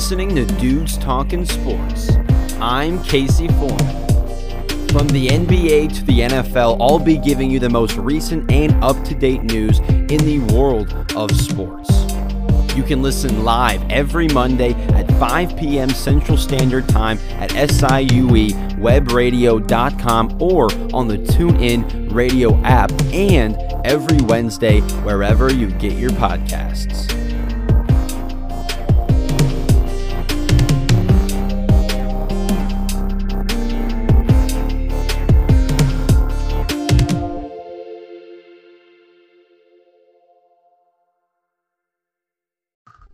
listening to Dudes Talking Sports. I'm Casey Foreman. From the NBA to the NFL, I'll be giving you the most recent and up to date news in the world of sports. You can listen live every Monday at 5 p.m. Central Standard Time at SIUEwebradio.com or on the TuneIn Radio app and every Wednesday wherever you get your podcasts.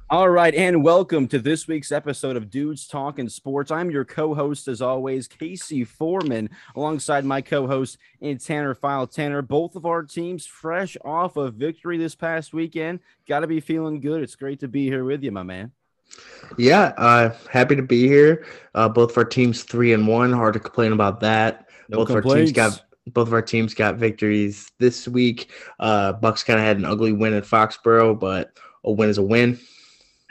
All right, and welcome to this week's episode of Dudes Talking Sports. I'm your co-host, as always, Casey Foreman, alongside my co-host and Tanner File. Tanner, both of our teams fresh off of victory this past weekend. Got to be feeling good. It's great to be here with you, my man. Yeah, uh, happy to be here. Uh, both of our teams three and one. Hard to complain about that. No both complaints. of our teams got both of our teams got victories this week. Uh, Bucs kind of had an ugly win at Foxborough, but a win is a win.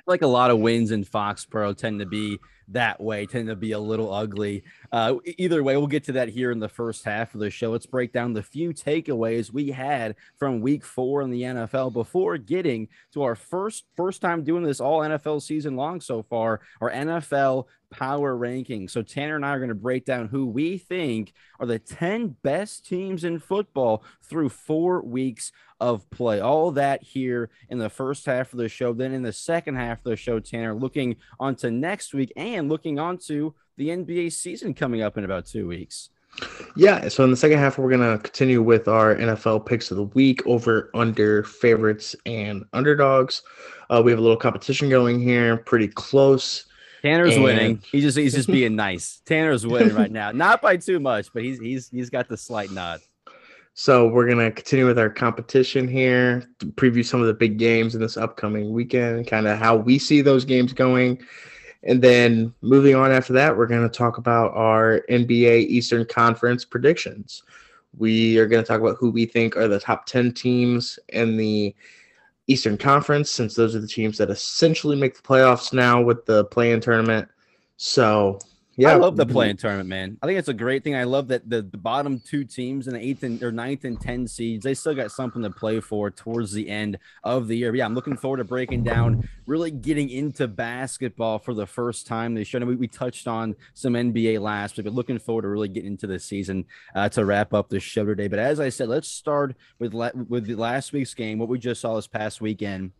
Like a lot of wins in Foxborough tend to be that way, tend to be a little ugly. Uh, either way, we'll get to that here in the first half of the show. Let's break down the few takeaways we had from week four in the NFL before getting to our first first time doing this all NFL season long so far, our NFL power ranking. So Tanner and I are going to break down who we think are the 10 best teams in football through four weeks of play. All that here in the first half of the show. Then in the second half of the show, Tanner, looking onto next week and looking onto the NBA season coming up in about two weeks. Yeah, so in the second half, we're gonna continue with our NFL picks of the week over under favorites and underdogs. Uh, we have a little competition going here, pretty close. Tanner's And- winning. He's just he's just being nice. Tanner's winning right now. Not by too much, but he's he's he's got the slight nod. So we're gonna continue with our competition here, to preview some of the big games in this upcoming weekend, kind of how we see those games going. And then moving on after that, we're gonna talk about our NBA Eastern Conference predictions. We are gonna talk about who we think are the top 10 teams in the Eastern Conference, since those are the teams that essentially make the playoffs now with the play-in tournament. So yeah, I love the play-in tournament, man. I think it's a great thing. I love that the, the bottom two teams in the eighth and or ninth and 10 seeds, they still got something to play for towards the end of the year. But yeah, I'm looking forward to breaking down, really getting into basketball for the first time this year. And we, we touched on some NBA last week, but looking forward to really getting into the season uh, to wrap up the show today. But as I said, let's start with la- with the last week's game, what we just saw this past weekend.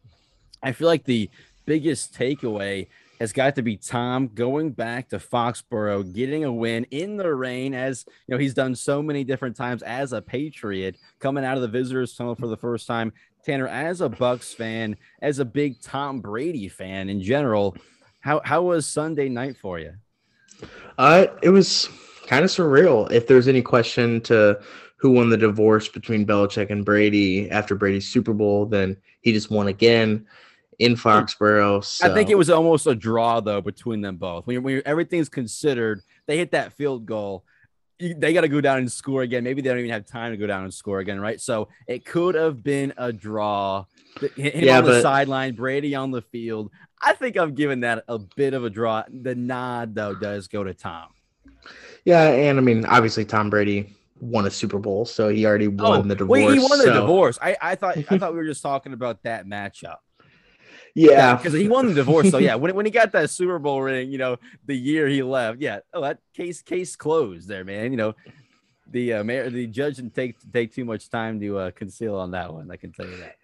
I feel like the biggest takeaway has got to be Tom going back to Foxborough, getting a win in the rain, as you know he's done so many different times as a Patriot, coming out of the visitors tunnel for the first time. Tanner, as a Bucs fan, as a big Tom Brady fan in general, how how was Sunday night for you? Uh, it was kind of surreal. If there's any question to who won the divorce between Belichick and Brady after Brady's Super Bowl, then he just won again in Foxborough. So. I think it was almost a draw though between them both. When, when everything's considered, they hit that field goal. you- They got to go down and score again. Maybe they don't even have time to go down and score again, right? So it could have been a draw. Him Yeah, on the but- sideline, Brady on the field. I think I'm giving that a bit of a draw. The nod though does go to Tom. Yeah, and I mean, obviously Tom Brady won a Super Bowl, so he already oh, won the divorce. Oh, wait, he won the divorce. I, I thought I thought we were just talking about that matchup. Yeah, because he won the divorce. So yeah, when, when he got that Super Bowl ring, you know, the year he left, yeah, oh, that case case closed there, man. You know, the uh, mayor, the judge didn't take take too much time to uh, conceal on that one. I can tell you that.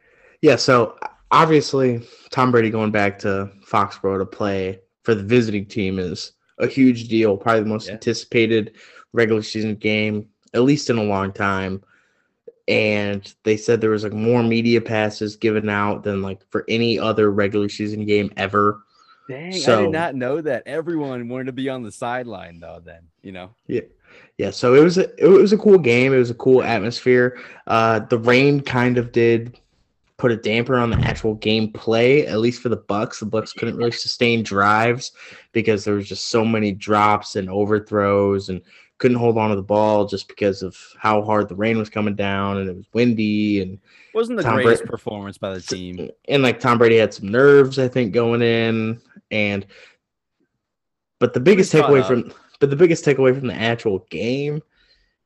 Yeah, so obviously Tom Brady going back to Foxborough to play for the visiting team is a huge deal, probably the most Yeah. anticipated regular season game, at least in a long time. And they said there was like more media passes given out than like for any other regular season game ever. Dang, I did not know that. Everyone wanted to be on the sideline though. Then you know, Yeah, Yeah, so it was a it was a cool game. It was a cool atmosphere. Uh, the rain kind of did put a damper on the actual gameplay, at least for the Bucs. The Bucs couldn't really sustain drives because there was just so many drops and overthrows and couldn't hold on to the ball just because of how hard the rain was coming down and it was windy and wasn't the Tom greatest Brady- performance by the team. and like Tom Brady had some nerves, I think, going in, and But the biggest takeaway caught from but the biggest takeaway from the actual game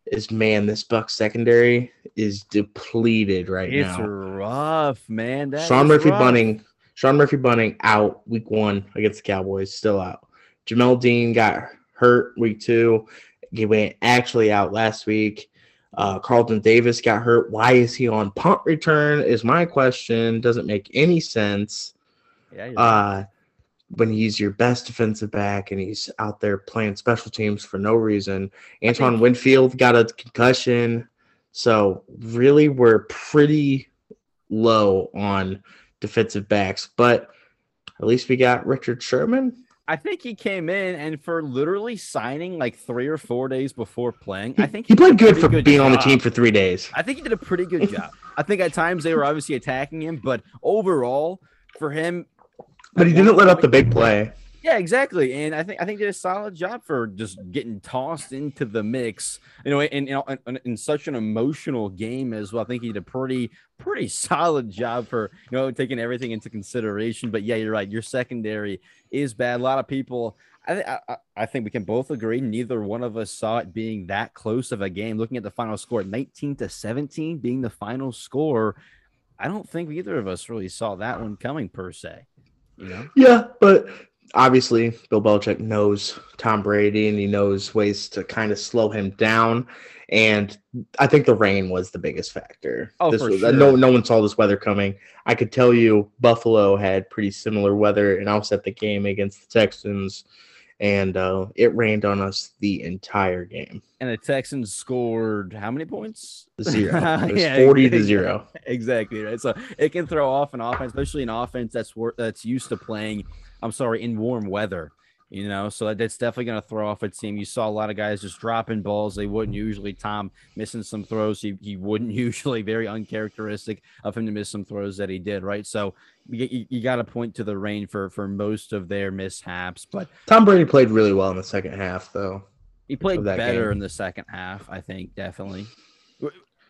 is man, this Buck secondary is depleted right It's now. rough, man. That Sean Murphy rough. Bunting, Sean Murphy Bunting out week one against the Cowboys, still out. Jamel Dean got hurt week two. He went actually out last week. Uh, Carlton Davis got hurt. Why is he on punt return? Is my question. Doesn't make any sense. Yeah. Uh, when he's your best defensive back and he's out there playing special teams for no reason. Antoine Winfield got a concussion. So really we're pretty low on defensive backs, but at least we got Richard Sherman. I think he came in and for literally signing like three or four days before playing, I think he played did a good for being on the team for three days. I think he did a pretty good job. I think at times they were obviously attacking him, but overall for him, But he didn't let up the big play. Yeah, exactly. And I think I think did a solid job for just getting tossed into the mix, you know, in, in, in, such an emotional game as well. I think he did a pretty pretty solid job for you know taking everything into consideration. But yeah, you're right. Your secondary is bad. A lot of people. I, I, I- I think we can both agree. Neither one of us saw it being that close of a game. Looking at the final score, 19 to 17 being the final score, I don't think either of us really saw that one coming per se. You know, Yeah, but obviously Bill Belichick knows Tom Brady and he knows ways to kind of slow him down. And I think the rain was the biggest factor. Oh, this for was, sure. no no one saw this weather coming. I could tell you Buffalo had pretty similar weather, and I was at the game against the Texans, and uh, it rained on us the entire game. and the Texans scored how many points? Zero. It was Yeah, forty to zero. Exactly right. So it can throw off an offense, especially an offense that's wor- that's used to playing. I'm sorry, in warm weather. You know, so that's definitely going to throw off a team. You saw a lot of guys just dropping balls they wouldn't usually. Tom missing some throws he, he wouldn't usually. Very uncharacteristic of him to miss some throws that he did. Right. So you, you, got to point to the rain for for most of their mishaps, but Tom Brady played really well in the second half, though. he played better game. in the second half, I think, definitely.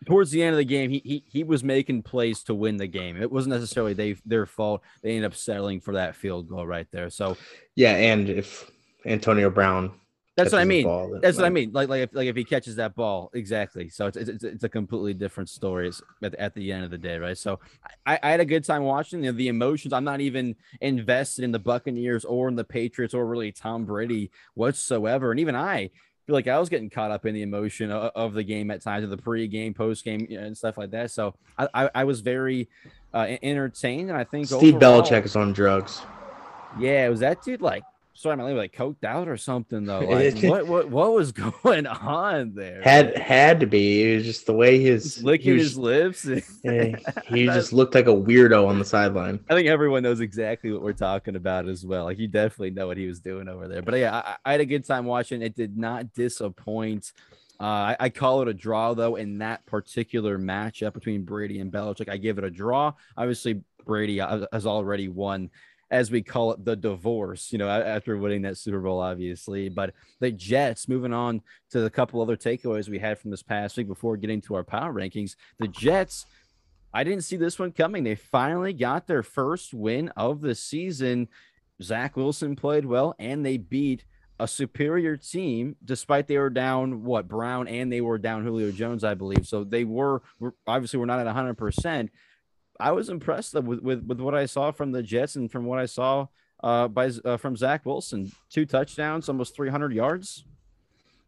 Towards the end of the game, he, he he was making plays to win the game. It wasn't necessarily they their fault. They ended up settling for that field goal right there. So Yeah, and if Antonio Brown, that's what I mean. ball, That's what I mean. Like like if like if he catches that ball, exactly. So it's it's, it's a completely different story at, at the end of the day, right? So I, I had a good time watching you know, the emotions. I'm not even invested in the Buccaneers or in the Patriots or really Tom Brady whatsoever. And even I feel like I was getting caught up in the emotion of, of the game at times, of the pre-game, post-game, you know, and stuff like that. So I I, I was very uh, entertained, and I think Steve overall- Belichick is on drugs. yeah, was that dude like sorry, my name like coked out or something though? Like what what what was going on there? Had had to be. It was just the way his licking he, his was, lips. yeah, he just looked like a weirdo on the sideline. I think everyone knows exactly what we're talking about as well. Like you definitely know what he was doing over there. But yeah, I, I had a good time watching. It did not disappoint. Uh, I, I call it a draw though in that particular matchup between Brady and Belichick. I give it a draw. Obviously, Brady uh, has already won, as we call it, the divorce. You know, after winning that Super Bowl, obviously. But the Jets, moving on to the couple other takeaways we had from this past week before getting to our power rankings, the Jets. I didn't see this one coming. They finally got their first win of the season. Zach Wilson played well, and they beat a superior team, despite they were down what Brown and they were down Julio Jones, I believe. So they were, obviously we're not at 100. Percent I was impressed with, with with what I saw from the Jets and from what I saw uh, by uh, from Zach Wilson. Two touchdowns, almost 300 yards.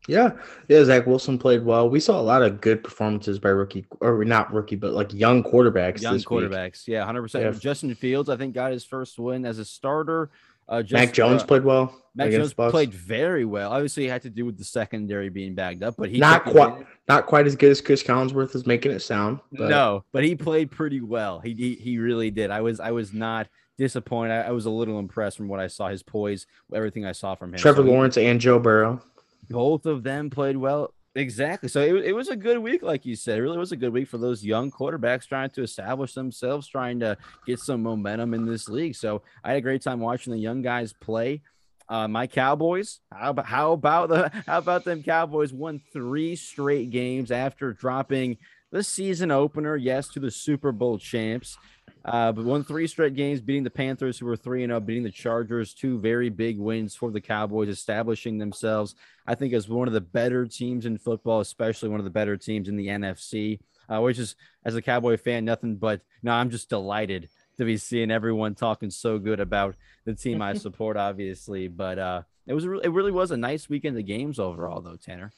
Yeah, yeah. Zach Wilson played well. We saw a lot of good performances by rookie, or not rookie, but like young quarterbacks. Young this week. quarterbacks, yeah, 100. percent Yeah. Justin Fields, I think, got his first win as a starter. Uh, just, Mac Jones uh, played well. Mac Jones Bucs. played very well. Obviously, it had to do with the secondary being bagged up, but he not quite, not quite as good as Chris Collinsworth is making it sound. But No, but he played pretty well. He, he he really did. I was I was not disappointed. I, I was a little impressed from what I saw. His poise, everything I saw from him. Trevor So Lawrence and Joe Burrow. both of them played well. Exactly. So it, it was a good week, like you said. It really was a good week for those young quarterbacks trying to establish themselves, trying to get some momentum in this league. So I had a great time watching the young guys play. Uh, my Cowboys, how about how about the how about them Cowboys won three straight games after dropping the season opener, yes, to the Super Bowl champs. Uh, but won three straight games, beating the Panthers, who were 3 and 0, beating the Chargers. Two very big wins for the Cowboys, establishing themselves, I think, as one of the better teams in football, especially one of the better teams in the NFC, uh, which is, as a Cowboy fan, nothing but, no, I'm just delighted to be seeing everyone talking so good about the team I support, obviously. But uh, it was it really was a nice weekend of games overall, though, Tanner.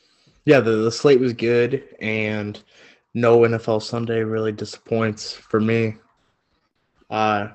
Yeah, the, the slate was good, and no NFL Sunday really disappoints for me. Uh,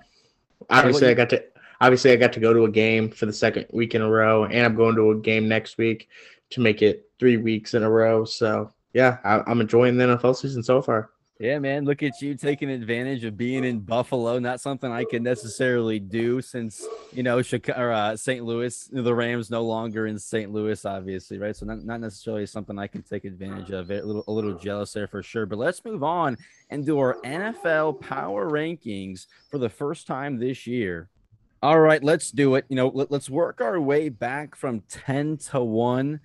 obviously, I got to obviously I got to go to a game for the second week in a row, and I'm going to a game next week to make it three weeks in a row. So yeah, I, I'm enjoying the NFL season so far. Yeah, man. Look at you taking advantage of being in Buffalo. Not something I can necessarily do since, you know, Chicago, or, uh, St. Louis, the Rams no longer in St. Louis, obviously, right? So, not, not necessarily something I can take advantage of. A little, a little jealous there for sure. But let's move on and do our NFL power rankings for the first time this year. All right, let's do it. You know, let, let's work our way back from 10 to 1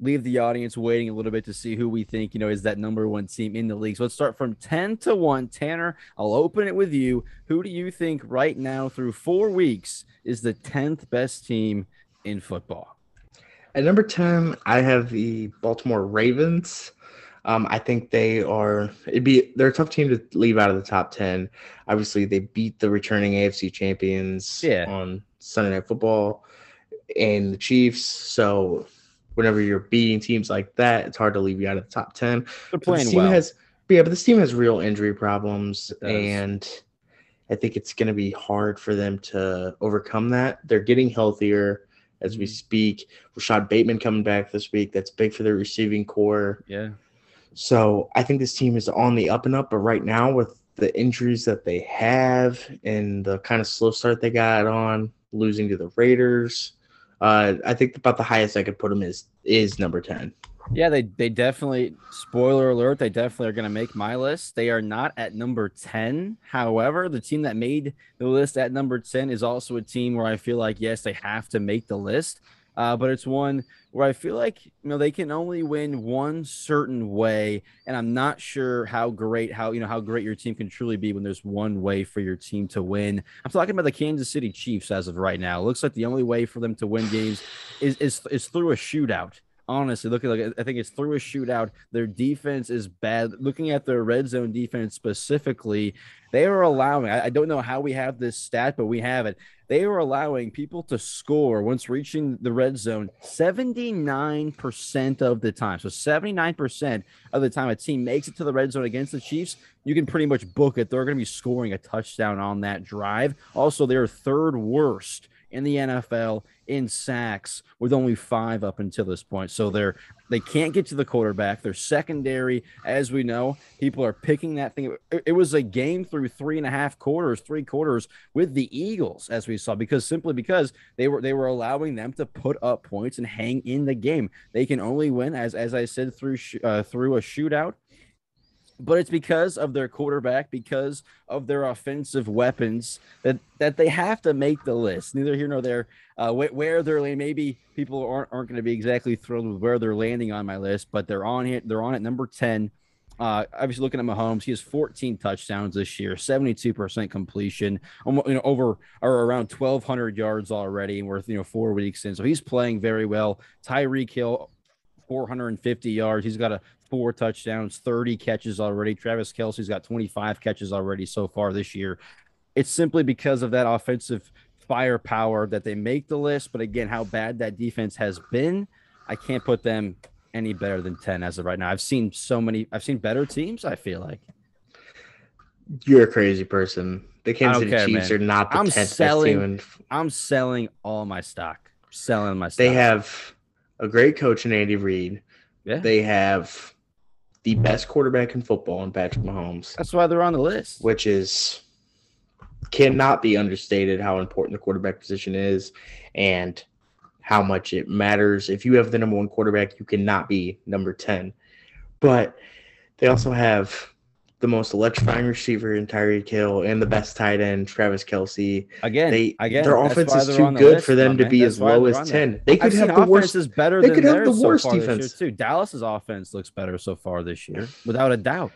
leave the audience waiting a little bit to see who we think, you know, is that number one team in the league. So let's start from 10 to 1. Tanner, I'll open it with you. Who do you think right now through four weeks is the 10th best team in football? At number 10, I have the Baltimore Ravens. Um, I think they are it'd be they're a tough team to leave out of the top 10. Obviously, they beat the returning AFC champions yeah. on Sunday Night Football and the Chiefs. So whenever you're beating teams like that, it's hard to leave you out of the top 10. They're playing this team well. Has, yeah, but this team has real injury problems, and I think it's going to be hard for them to overcome that. They're getting healthier as we Mhm. speak. Rashod Bateman coming back this week. That's big for their receiving corps. yeah. So I think this team is on the up and up. But right now, with the injuries that they have and the kind of slow start they got on, losing to the Raiders, uh, I think about the highest I could put them is is number ten. Yeah, they they definitely spoiler alert, they definitely are going to make my list. They are not at number 10. However, the team that made the list at number 10 is also a team where I feel like yes, they have to make the list. Uh, but it's one where I feel like you know they can only win one certain way, and I'm not sure how great how you know how great your team can truly be when there's one way for your team to win. I'm talking about the Kansas City Chiefs as of right now. It looks like the only way for them to win games is is, is through a shootout honestly look at like I think it's through a shootout. Their defense is bad. Looking at their red zone defense specifically, they are allowing. I, I don't know how we have this stat, but we have it. They are allowing people to score once reaching the red zone 79% of the time. So 79% of the time a team makes it to the red zone against the Chiefs, you can pretty much book it. They're going to be scoring a touchdown on that drive. Also, they're third worst in the NFL in sacks with only five up until this point. So they're they can't get to the quarterback. Their secondary, as we know. People are picking that thing. It, was a game through three and a half quarters, three quarters with the Eagles, as we saw, because simply because they were they were allowing them to put up points and hang in the game. They can only win, as as I said, through sh- uh, through a shootout but it's because of their quarterback, because of their offensive weapons that that they have to make the list. Neither here nor there. Uh, where, they're maybe people aren't aren't going to be exactly thrilled with where they're landing on my list, but they're on it. They're on at number ten. Uh, obviously, looking at Mahomes, he has 14 touchdowns this year, 72% completion, almost, you know, over or around 1,200 yards already, and we're you know four weeks in, so he's playing very well. Tyreek Hill, 450 yards. He's got a four touchdowns, 30 catches already. Travis Kelce's got 25 catches already so far this year. It's simply because of that offensive firepower that they make the list. But again, how bad that defense has been, I can't put them any better than 10 as of right now. I've seen so many, I've seen better teams, I feel like. You're a crazy person. The Kansas City care, Chiefs man. are not the I'm 10th best selling- team. I'm selling all my stock. Selling my stock. they have a great coach in Andy Reid. yeah. They have the best quarterback in football in Patrick Mahomes, That's why they're on the list. which is cannot be understated how important the quarterback position is and how much it matters. If you have the number one quarterback, you cannot be number 10. But they also have the most electrifying receiver in Tyreek Hill and the best tight end, Travis Kelce. Again, They again, their offense is too good list, for them to be That's as low as on there. 10. They could I've have the worst Is better they could have the worst defense. too. Dallas's offense looks better so far this year, without a doubt.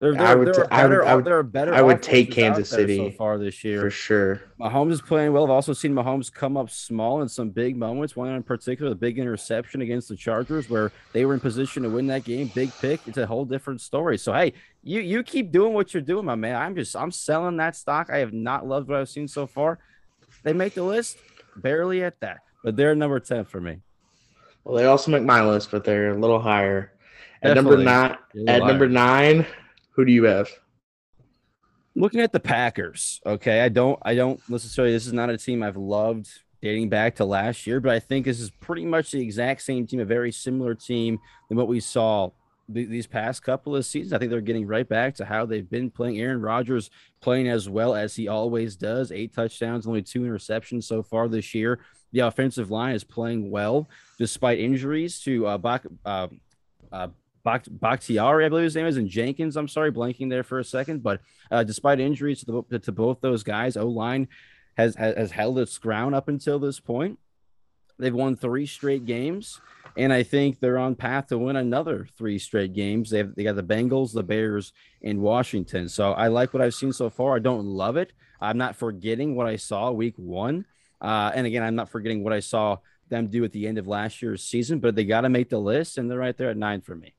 They're, they're, I would they're, I would- better, I would- they're better. I would take Kansas City so far this year. for sure. Mahomes is playing well. I've also seen Mahomes come up small in some big moments. One in particular, the big interception against the Chargers, where they were in position to win that game. Big pick. It's a whole different story. So hey, you you keep doing what you're doing, my man. I'm just I'm selling that stock. I have not loved what I've seen so far. They make the list, barely at that, but they're number ten for me. Well, they also make my list, but they're a little higher. At number Definitely. nine, You're at number nine, who do you have? looking at the Packers, okay, I don't I don't necessarily this is not a team I've loved dating back to last year, but I think this is pretty much the exact same team, a very similar team than what we saw th- these past couple of seasons. I think they're getting right back to how they've been playing. Aaron Rodgers playing as well as he always does. Eight touchdowns, only two interceptions so far this year. The offensive line is playing well despite injuries to uh, Bak, uh, uh, Bakhtiari, I believe his name is, and Jenkins. I'm sorry, blanking there for a second, but uh, despite injuries to, the, to both those guys, O line has, has has held its ground up until this point. They've won three straight games, and I think they're on path to win another three straight games. They have they got the Bengals, the Bears, and Washington. So I like what I've seen so far. I don't love it. I'm not forgetting what I saw week one, uh, and again, I'm not forgetting what I saw them do at the end of last year's season. But they got to make the list, and they're right there at nine for me.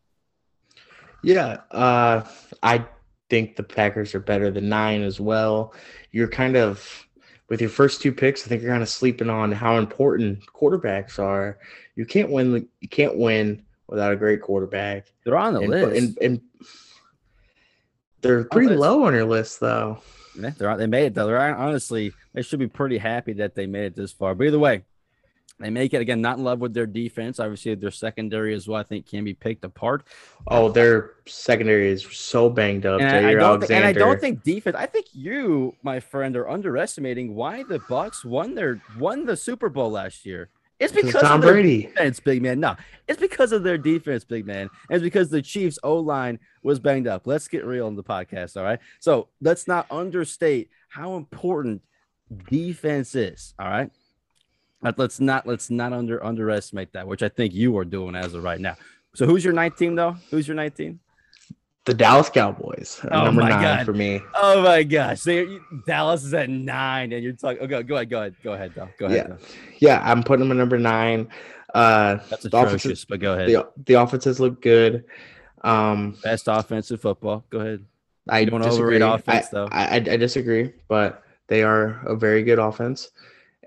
Yeah, uh, I think the Packers are better than nine as well. You're kind of with your first two picks. I think you're kind of sleeping on how important quarterbacks are. You can't win. You can't win without a great quarterback. They're on the and, list. and, and they're pretty list. low on your list, though. Yeah, they're they made it though. They're honestly they should be pretty happy that they made it this far. But either way, they make it again. Not in love with their defense. Obviously, their secondary as well. I think can be picked apart. Oh, their secondary is so banged up. And I, I don't thi- and I don't think defense. I think you, my friend, are underestimating why the Bucs won their won the Super Bowl last year. It's It's because Tom of their Brady. defense, big man. No, it's because of their defense, big man. And it's because the Chiefs' O line was banged up. Let's get real on the podcast, all right? So let's not understate how important defense is, all right? But let's not let's not under underestimate that, which I think you are doing as of right now. So who's your ninth team though? Who's your ninth team? The Dallas Cowboys, Oh number my nine God. for me. Oh my gosh! You- Dallas is at nine, and you're talking. Okay, go ahead, go ahead, go ahead, though. Go ahead. Yeah. though. Yeah, I'm putting them at number nine. Uh, That's the offenses- atrocious, but go ahead. the the offenses look good. Um, Best offensive football. Go ahead. I don't overrate offense, I, though. I, I I disagree, but they are a very good offense.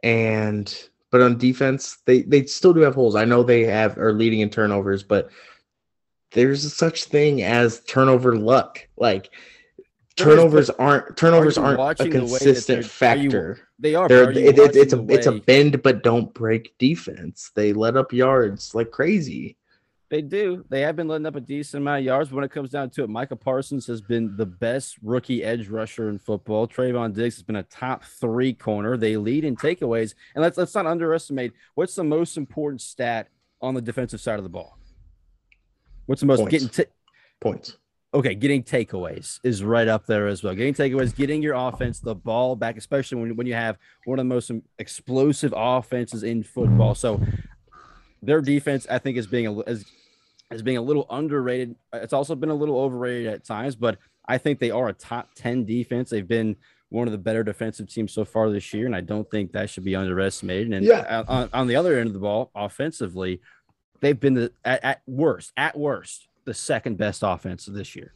And but on defense, they they still do have holes. I know they have are leading in turnovers, but there's such thing as turnover luck. Like turnovers aren't turnovers you aren't a watching the way consistent they're- you- factor. They are. Are it, it, it's a the it's a bend but don't break defense. They let up yards like crazy. They do. They have been letting up a decent amount of yards. But when it comes down to it, Micah Parsons has been the best rookie edge rusher in football. Trevon Diggs has been a top three corner. They lead in takeaways. And let's let's not underestimate what's the most important stat on the defensive side of the ball. What's the most Points. getting Points. okay, getting takeaways is right up there as well. Getting takeaways, getting your offense the ball back, especially when, when you have one of the most explosive offenses in football. So their defense, I think, is being a is, is being a little underrated. It's also been a little overrated at times, but I think they are a top 10 defense. They've been one of the better defensive teams so far this year, and I don't think that should be underestimated. And Yeah. on, on the other end of the ball, offensively, they've been the at, at worst, at worst, the second best offense of this year.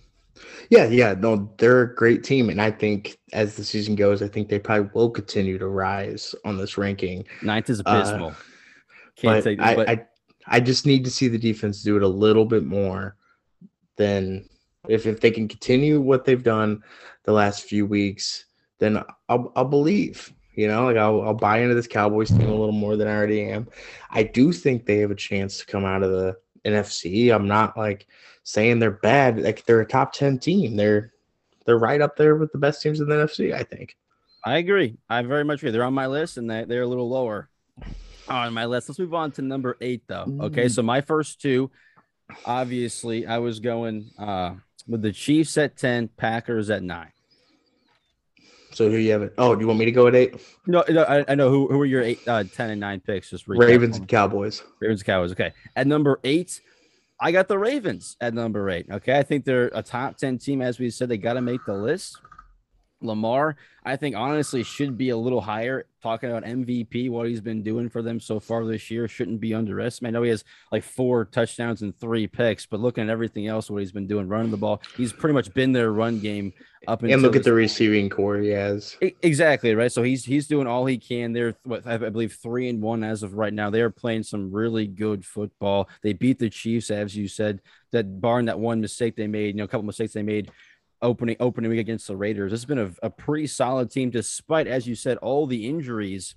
Yeah, yeah, no, they're a great team, and I think as the season goes, I think they probably will continue to rise on this ranking. Ninth is Uh, abysmal. Can't but take, I, but I, I just need to see the defense do it a little bit more than if if they can continue what they've done the last few weeks, then I'll I'll believe. You know, like I'll I'll buy into this Cowboys team a little more than I already am. I do think they have a chance to come out of the NFC. I'm not like saying they're bad. Like they're a top ten team. They're they're right up there with the best teams in the NFC. I think. I agree. I very much agree. They're on my list, and they, they're a little lower on my list. Let's move on to number eight, though. Okay, Mm. so my first two, obviously, I was going uh, with the Chiefs at ten, Packers at nine. So who you have it? Oh, do you want me to go at eight? No, no I, I know who who are your eight, uh, ten, and nine picks. Just Ravens and Cowboys. Ravens, and Cowboys. Okay, at number eight, I got the Ravens at number eight. Okay. I think they're a top 10 team. As we said, they got to make the list. Lamar, I think honestly should be a little higher. Talking about MVP, what he's been doing for them so far this year shouldn't be underestimated. I know he has like four touchdowns and three picks, but looking at everything else, what he's been doing, running the ball, he's pretty much been their run game up and look at the receiving corps he has. Exactly right. So he's he's doing all he can. They're what I believe three and one as of right now. They are playing some really good football. They beat the Chiefs, as you said. That barring that one mistake they made, you know, a couple mistakes they made opening opening week against the Raiders. This has been a, a pretty solid team, despite, as you said, all the injuries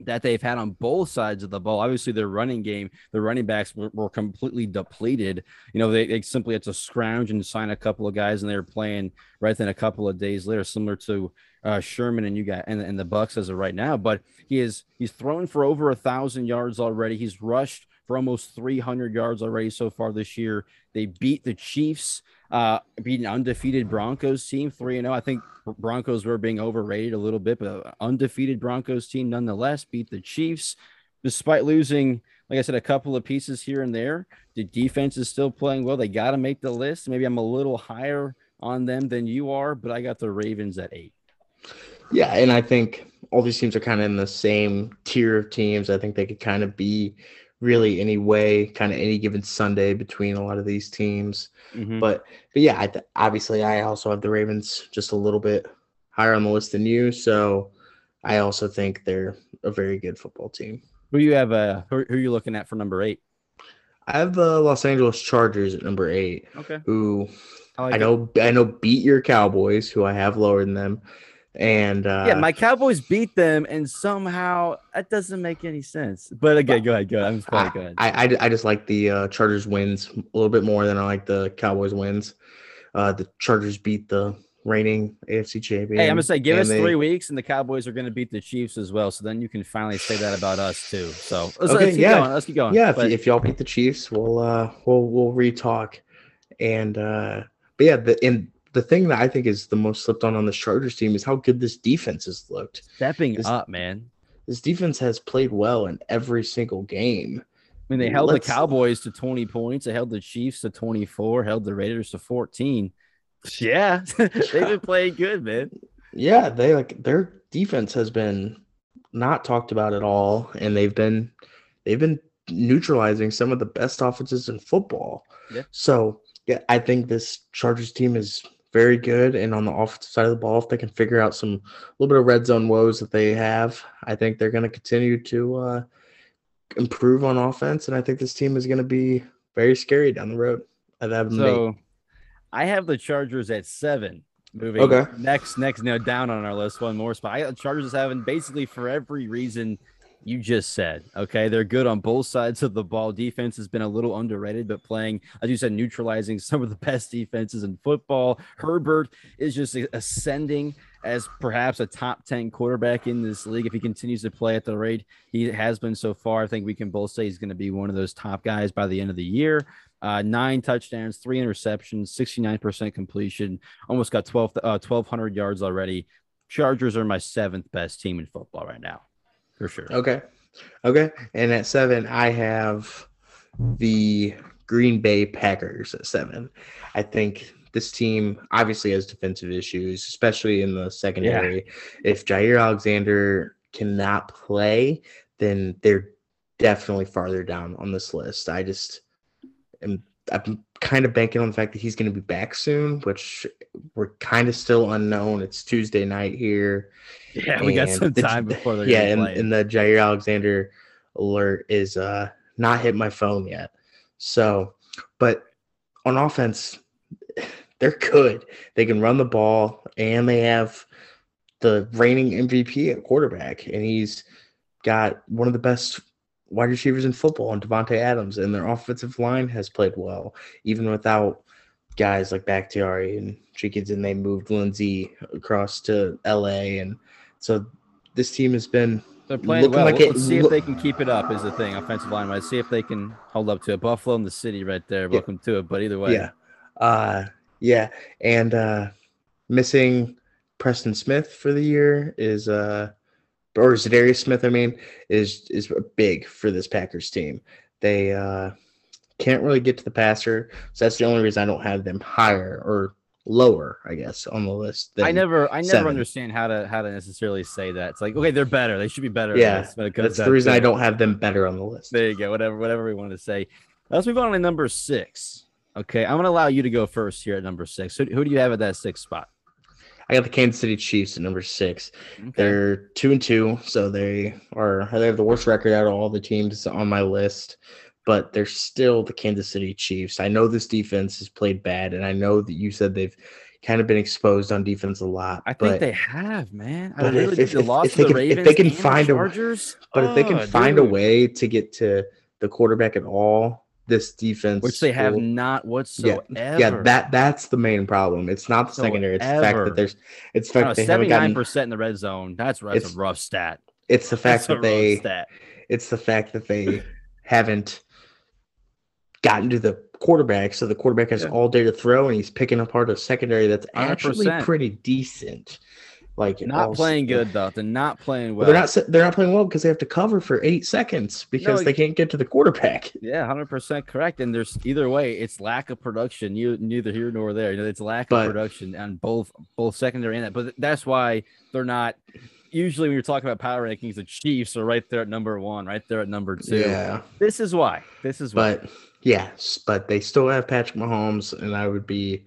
that they've had on both sides of the ball. Obviously, their running game, the running backs were, were completely depleted. You know, they, they, simply had to scrounge and sign a couple of guys, and they were playing right then a couple of days later, similar to uh, Sherman and you got and, and the Bucs as of right now. But he is he's thrown for over a thousand yards already. He's rushed for almost 300 yards already so far this year. They beat the Chiefs uh, beat an undefeated Broncos team, 3 0. I think Broncos were being overrated a little bit, but undefeated Broncos team nonetheless beat the Chiefs despite losing, like I said, a couple of pieces here and there. The defense is still playing well. They got to make the list. Maybe I'm a little higher on them than you are, but I got the Ravens at eight. Yeah, and I think all these teams are kind of in the same tier of teams. I think they could kind of be really any way, kind of any given Sunday between a lot of these teams. Mm-hmm. But but yeah, I th- obviously I also have the Ravens just a little bit higher on the list than you, so I also think they're a very good football team. Who you have? Uh, who, who are you looking at for number eight? I have the Los Angeles Chargers at number eight. Okay. Who I, like I know it. I know beat your Cowboys, who I have lower than them. And uh, yeah, my Cowboys beat them, and somehow that doesn't make any sense. But again, go ahead, go ahead. I'm just playing. Go ahead. I, I, I just like the uh, Chargers wins a little bit more than I like the Cowboys wins. Uh, the Chargers beat the reigning AFC champion. Hey, I'm gonna say, give us they, three weeks, and the Cowboys are gonna beat the Chiefs as well. So then you can finally say that about us too. So let's, okay, let's keep yeah. going. Let's keep going. Yeah, but, if, if y'all beat the Chiefs, we'll uh we'll we'll re-talk. And uh but yeah, the in the thing that I think is the most slipped on on the Chargers team is how good this defense has looked. Stepping this, up, man. This defense has played well in every single game. I mean, they held Let's, the Cowboys to 20 points. They held the Chiefs to 24, held the Raiders to 14. Yeah, they've been playing good, man. Yeah, they like their defense has been not talked about at all, and they've been they've been neutralizing some of the best offenses in football. Yeah. So yeah, I think this Chargers team is very good. And on the offensive side of the ball, if they can figure out some a little bit of red zone woes that they have, I think they're going to continue to uh, improve on offense. And I think this team is going to be very scary down the road. I have so I have the Chargers at seven. Moving okay. next, next, no down on our list, one more spot. I got the Chargers seven, basically for every reason you just said. Okay, they're good on both sides of the ball. Defense has been a little underrated, but playing, as you said, neutralizing some of the best defenses in football. Herbert is just ascending as perhaps a top 10 quarterback in this league. If he continues to play at the rate he has been so far, I think we can both say he's going to be one of those top guys by the end of the year. Uh, nine touchdowns, three interceptions, 69% completion, almost got 12, uh, 1,200 yards already. Chargers are my seventh best team in football right now for sure. Okay. Okay. And at seven, I have the Green Bay Packers at seven. I think this team obviously has defensive issues, especially in the secondary. Yeah. If Jaire Alexander cannot play, then they're definitely farther down on this list. I just am I'm kind of banking on the fact that he's going to be back soon, which we're kind of still unknown. It's Tuesday night here. Yeah, we got some time before they're yeah, and, and, the Jaire Alexander alert is uh not hit my phone yet. So, but on offense, they're good. They can run the ball, and they have the reigning MVP at quarterback, and he's got one of the best wide receivers in football and Davante Adams, and their offensive line has played well, even without guys like Bakhtiari and Jenkins, and they moved Lindsay across to LA, and so this team has been they're playing well. Like Let's it, see if they can keep it up. Is the thing offensive line Let's See if they can hold up to it. Buffalo in the city right there. Welcome yeah. to it. But either way, yeah, uh, yeah, and uh, missing Preston Smith for the year is uh or Za'Darius Smith, I mean, is is big for this Packers team. They uh can't really get to the passer. So that's the only reason I don't have them higher or lower, I guess, on the list. I never, I never seven. understand how to how to necessarily say that. It's like, okay, they're better. They should be better. Yeah, That's the reason I don't have them better on the list. There you go. Whatever, whatever we want to say. Let's move on to number six. Okay, I'm gonna allow you to go first here at number six. Who, who do you have at that sixth spot? I got the Kansas City Chiefs at number six. Okay. They're two and two, so they are they have the worst record out of all the teams on my list, but they're still the Kansas City Chiefs. I know this defense has played bad, and I know that you said they've kind of been exposed on defense a lot. I think they have, man. I really if- if- the if- loss if to they the can- if they can and the find a- Chargers, but if they can oh, find a way to get to the quarterback at all, this defense, which they have will- not whatsoever. yeah, that that's the main problem. It's not the secondary. It's the fact that there's. It's the fact that they haven't Seventy nine percent in the red zone. That's, that's It's- a rough stat. It's the fact That's that they. stat. It's the fact that they haven't gotten to the quarterback, so the quarterback has Yeah. all day to throw, and he's picking apart a secondary that's actually 100%. pretty decent. Like Not playing good though. They're not playing well. Well, they're not. They're not playing well because they have to cover for eight seconds because No, they can't get to the quarterback. Yeah, hundred percent correct. And there's either way, it's lack of production. You neither here nor there. You know, it's lack But- of production on both both secondary and that. But that's why they're not. Usually, when you're talking about power rankings, the Chiefs are right there at number one, right there at number two. Yeah, This is why. This is why. but yes, but they still have Patrick Mahomes, and I would be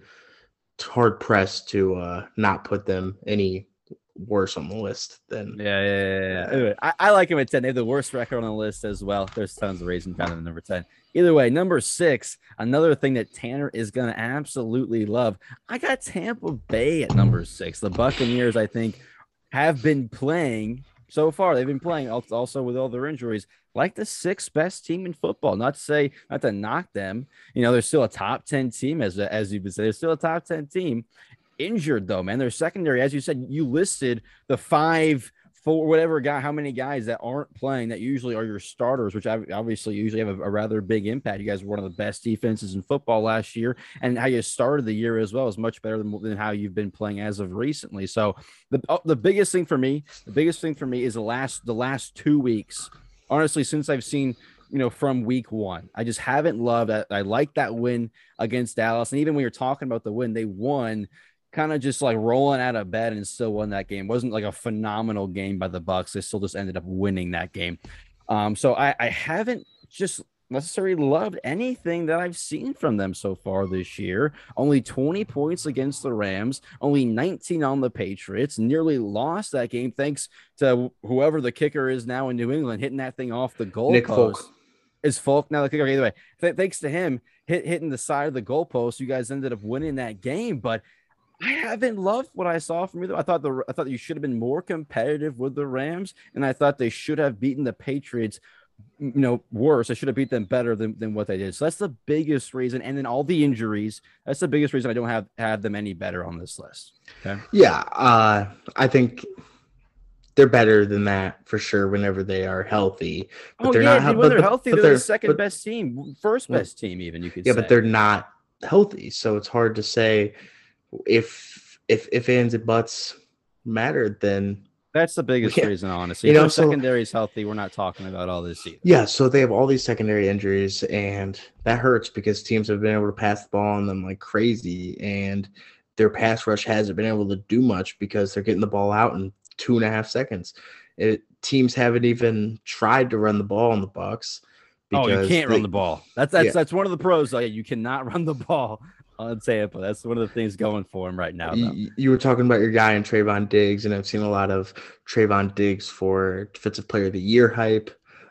hard pressed to uh, not put them any worse on the list than Yeah, yeah, yeah. yeah. Anyway, I, I like him at 10. They have the worst record on the list as well. There's tons of reasons found them at number 10. Either way, number six, another thing that Tanner is going to absolutely love. I got Tampa Bay at number six. The Buccaneers, I think, have been playing so far. They've been playing also with all their injuries like the sixth best team in football. Not to say, not to knock them. You know, they're still a top 10 team, as, as you would say. They're still a top 10 team injured though, man. Their secondary, as you said, you listed the five, four, whatever guy, how many guys that aren't playing that usually are your starters, which ob- obviously usually have a, a rather big impact. You guys were one of the best defenses in football last year, and how you started the year as well is much better than, than how you've been playing as of recently. So the oh, the biggest thing for me, the biggest thing for me is the last the last two weeks. Honestly, since I've seen you know, from week one. I just haven't loved that. I like that win against Dallas. And even when you're talking about the win, they won kind of just like rolling out of bed and still won that game. It wasn't like a phenomenal game by the Bucs. They still just ended up winning that game. Um, so I, I haven't just necessarily loved anything that I've seen from them so far this year. Only 20 points against the Rams, only 19 on the Patriots, nearly lost that game thanks to whoever the kicker is now in New England hitting that thing off the goal Nick post. Folk. Is Folk now the kicker? Either way, th- thanks to him hit, hitting the side of the goalpost, you guys ended up winning that game. But I haven't loved what I saw from you. I thought the I thought you should have been more competitive with the Rams, and I thought they should have beaten the Patriots. You know, worse. I should have beat them better than, than what they did. So that's the biggest reason. And then all the injuries. That's the biggest reason I don't have have them any better on this list. Okay. Yeah, uh, I think they're better than that for sure whenever they are healthy. But oh they're yeah, not when they're healthy, they're, they're- the second but- best team, first Well, best team, even you could Yeah, say. but they're not healthy, so it's hard to say if if if ands and buts mattered. Then That's the biggest Yeah. reason, honestly. You know, so- secondary is healthy, we're not talking about all this either. yeah, so they have all these secondary injuries, and that hurts because teams have been able to pass the ball on them like crazy, and their pass rush hasn't been able to do much because they're getting the ball out in two and a half seconds. It, teams haven't even tried to run the ball on the Bucs. Oh, you can't they- run the ball. That's that's Yeah. that's one of the pros. Though. Yeah, you cannot run the ball on Tampa. That's one of the things going for him right now. You, you were talking about your guy in Trevon Diggs, and I've seen a lot of Trevon Diggs for Defensive Player of the Year hype.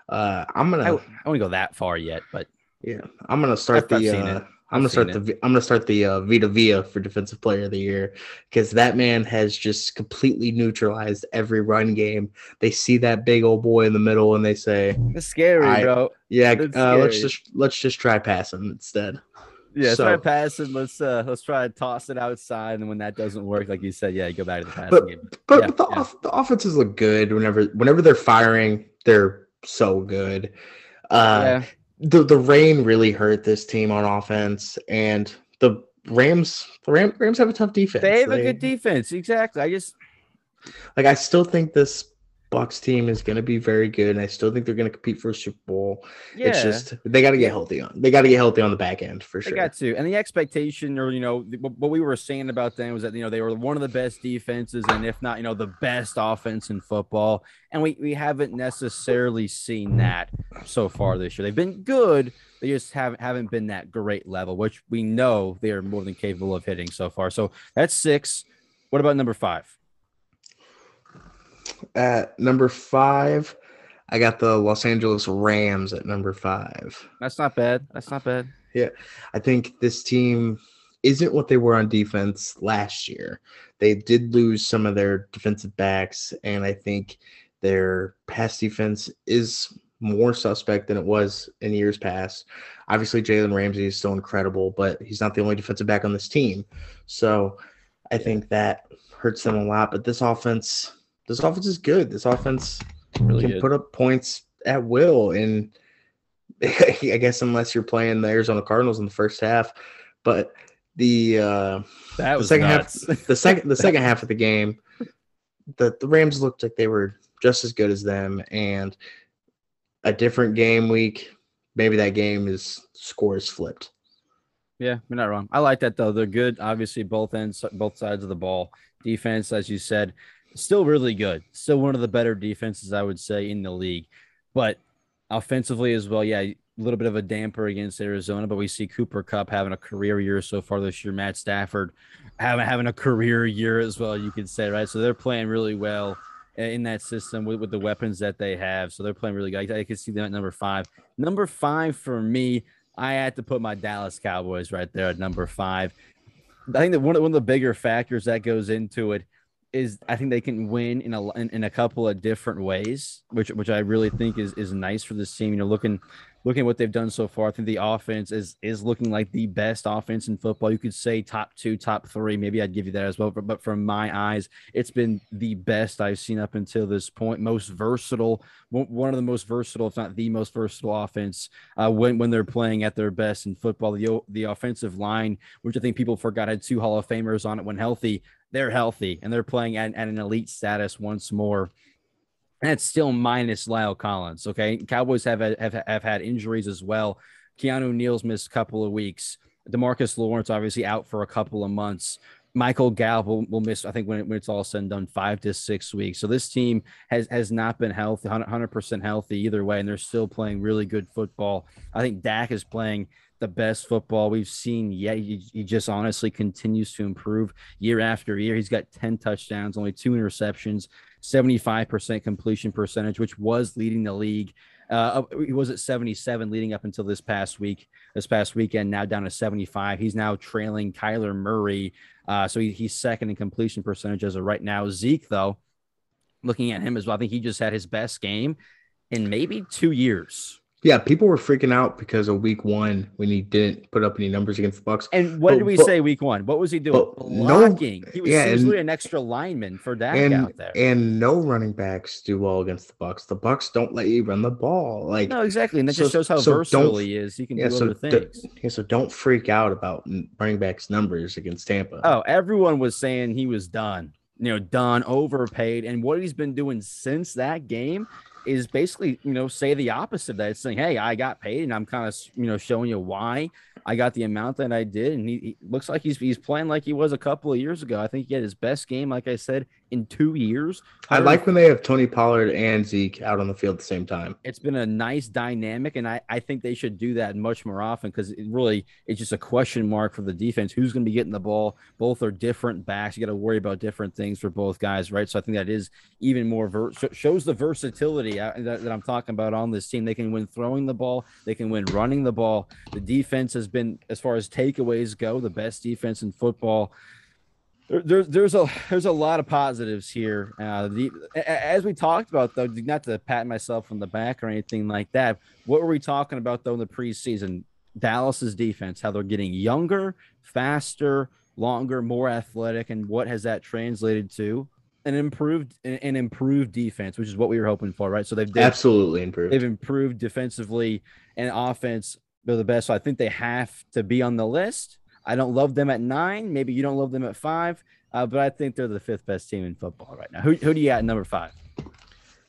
Uh, I'm gonna, I, I won't go that far yet, but yeah, I'm gonna start I've the. seen Uh. I'm gonna I've start the. I'm gonna start the uh, Vita Vea for Defensive Player of the Year because that man has just completely neutralized every run game. They see that big old boy in the middle, and they say, it's scary, bro. "Yeah, uh, let's just let's just try passing instead." Yeah, let's try so- passing. Let's uh let's try to toss it outside, and when that doesn't work, like you said, yeah, you go back to the passing But game. but, Yeah, but the, yeah. off, the offenses look good whenever whenever they're firing. They're so good. Uh, yeah, the the rain really hurt this team on offense, and the Rams the Ram, Rams have a tough defense. they have a good defense. Exactly. I just Like I still think this Bucs team is going to be very good, and I still think they're going to compete for a Super Bowl. Yeah, It's just they got to get healthy on. They got to get healthy on the back end for They sure. got to, and the expectation, or you know, what what we were saying about them was that you know they were one of the best defenses, and if not, you know, the best offense in football. And we we haven't necessarily seen that so far this year. They've been good, they just haven't haven't been that great level, which we know they are more than capable of hitting so far. So that's six. What about number five? At number five, I got the Los Angeles Rams at number five. That's not bad. That's not bad. Yeah. I think this team isn't what they were on defense last year. They did lose some of their defensive backs, and I think their pass defense is more suspect than it was in years past. Obviously, Jalen Ramsey is still incredible, but he's not the only defensive back on this team. So I think that hurts them a lot. But this offense, this offense is good. This offense Really can good. put up points at will and I guess unless you're playing the Arizona Cardinals in the first half, but the uh that the second nuts. half the second the second half of the game the the Rams looked like they were just as good as them and a different game week maybe that game is scores flipped. Yeah, you're not wrong. I like that though. They're good. Obviously, both ends, both sides of the ball. Defense, as you said, still really good. Still one of the better defenses I would say in the league. But offensively as well, yeah, a little bit of a damper against Arizona. But we see Cooper Kupp having a career year so far this year. Matt Stafford having having a career year as well. You could say right. So they're playing really well in that system with, with the weapons that they have. So they're playing really good. I, I can see them at number five. Number five for me. I had to put my Dallas Cowboys right there at number five. I think that one of, one of the bigger factors that goes into it is I think they can win in a in, in a couple of different ways, which which I really think is is nice for this team. You know, looking looking at what they've done so far, I think the offense is is looking like the best offense in football. You could say top two, top three. Maybe I'd give you that as well. But, but from my eyes, it's been the best I've seen up until this point. Most versatile, one of the most versatile, if not the most versatile offense uh, when when they're playing at their best in football. The the offensive line, which I think people forgot had two Hall of Famers on it when healthy. They're healthy and they're playing at, at an elite status once more. It's still minus La'el Collins. Okay. Cowboys have, have, have had injuries as well. Keanu Neal's missed a couple of weeks. Demarcus Lawrence, obviously, out for a couple of months. Michael Gallup will, will miss, I think, when, it, when it's all said and done, five to six weeks. So this team has has not been healthy, 100% healthy either way, and they're still playing really good football. I think Dak is playing the best football we've seen yet. He, he just honestly continues to improve year after year. He's got 10 touchdowns, only two interceptions, 75% completion percentage, which was leading the league. Uh, he was at 77 leading up until this past week, this past weekend, now down to 75. He's now trailing Kyler Murray. Uh, so he, he's second in completion percentage as of right now. Zeke, though, looking at him as well, I think he just had his best game in maybe two years. Yeah, people were freaking out because of week one when he didn't put up any numbers against the Bucs. And what But- did we but- say week one? What was he doing? but no- he was yeah, usually an extra lineman for that and out there. and no running backs do well against the Bucs. The Bucs don't let you run the ball. Like no, exactly. And that so- just shows how so versatile he is. He can yeah, do so other d- things. yeah, so don't freak out about running backs numbers against Tampa. Oh, everyone was saying he was done, you know, done, overpaid. And what he's been doing since that game is basically, you know, say the opposite of that. It's saying, hey, I got paid and I'm kind of, you know, showing you why I got the amount that I did. And he, he looks like he's he's playing like he was a couple of years ago. I think he had his best game, like I said, in two years. I like when they have Tony Pollard and Zeke out on the field at the same time. it's been a nice dynamic, and I, I think they should do that much more often because it really it's just a question mark for the defense. Who's going to be getting the ball? Both are different backs. You got to worry about different things for both guys, right? So I think that is even more ver- shows the versatility that, that I'm talking about on this team. They can win throwing the ball, they can win running the ball. The defense has been, as far as takeaways go, the best defense in football there, there's there's a there's a lot of positives here. Uh, the as we talked about though, not to pat myself on the back or anything like that. What were we talking about though in the preseason? Dallas's defense, how they're getting younger, faster, longer, more athletic, and what has that translated to? An improved an improved defense, which is what we were hoping for, right? So they've did, Absolutely improved. they've improved defensively and offense. They're the best. So I think they have to be on the list. I don't love them at nine. Maybe you don't love them at five, uh, but I think they're the fifth best team in football right now. Who, who do you got at number five?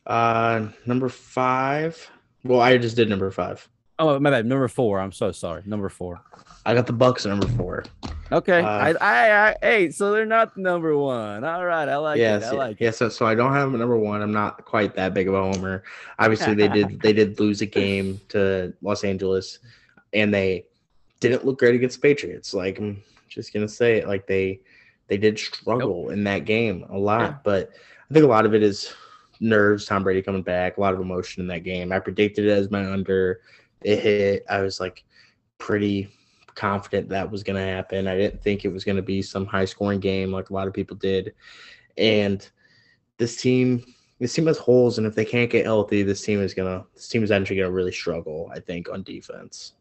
Uh, number five. Well, I just did number five. Oh my bad. Number four. I'm so sorry. Number four. I got the Bucs at number four. Okay. Uh, I, I, I, hey, so they're not number one. All right. I like yes, it. I like yes. So, so I don't have them number one. I'm not quite that big of a homer. Obviously, they did they did lose a game to Los Angeles, and they didn't look great against the Patriots. Like I'm just gonna say it. Like they they did struggle in that game a lot, Yeah. but I think a lot of it is nerves. Tom Brady coming back, a lot of emotion in that game. I predicted it as my under. It hit. I was like pretty confident that was going to happen. I didn't think it was going to be some high scoring game like a lot of people did. And this team, this team has holes, and if they can't get healthy, this team is gonna, this team is actually gonna really struggle. I think on defense.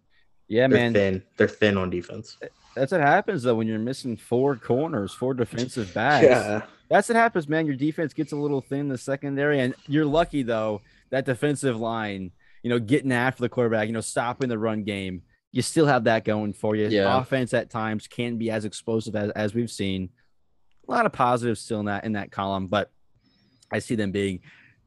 Yeah, They're man. thin. They're thin on defense. That's what happens though when you're missing four corners, four defensive backs. Yeah. That's what happens, man. Your defense gets a little thin in the secondary, and you're lucky though that defensive line, you know, getting after the quarterback, you know, stopping the run game. You still have that going for you. Yeah. Offense at times can be as explosive as, as we've seen. A lot of positives still in that in that column, but I see them being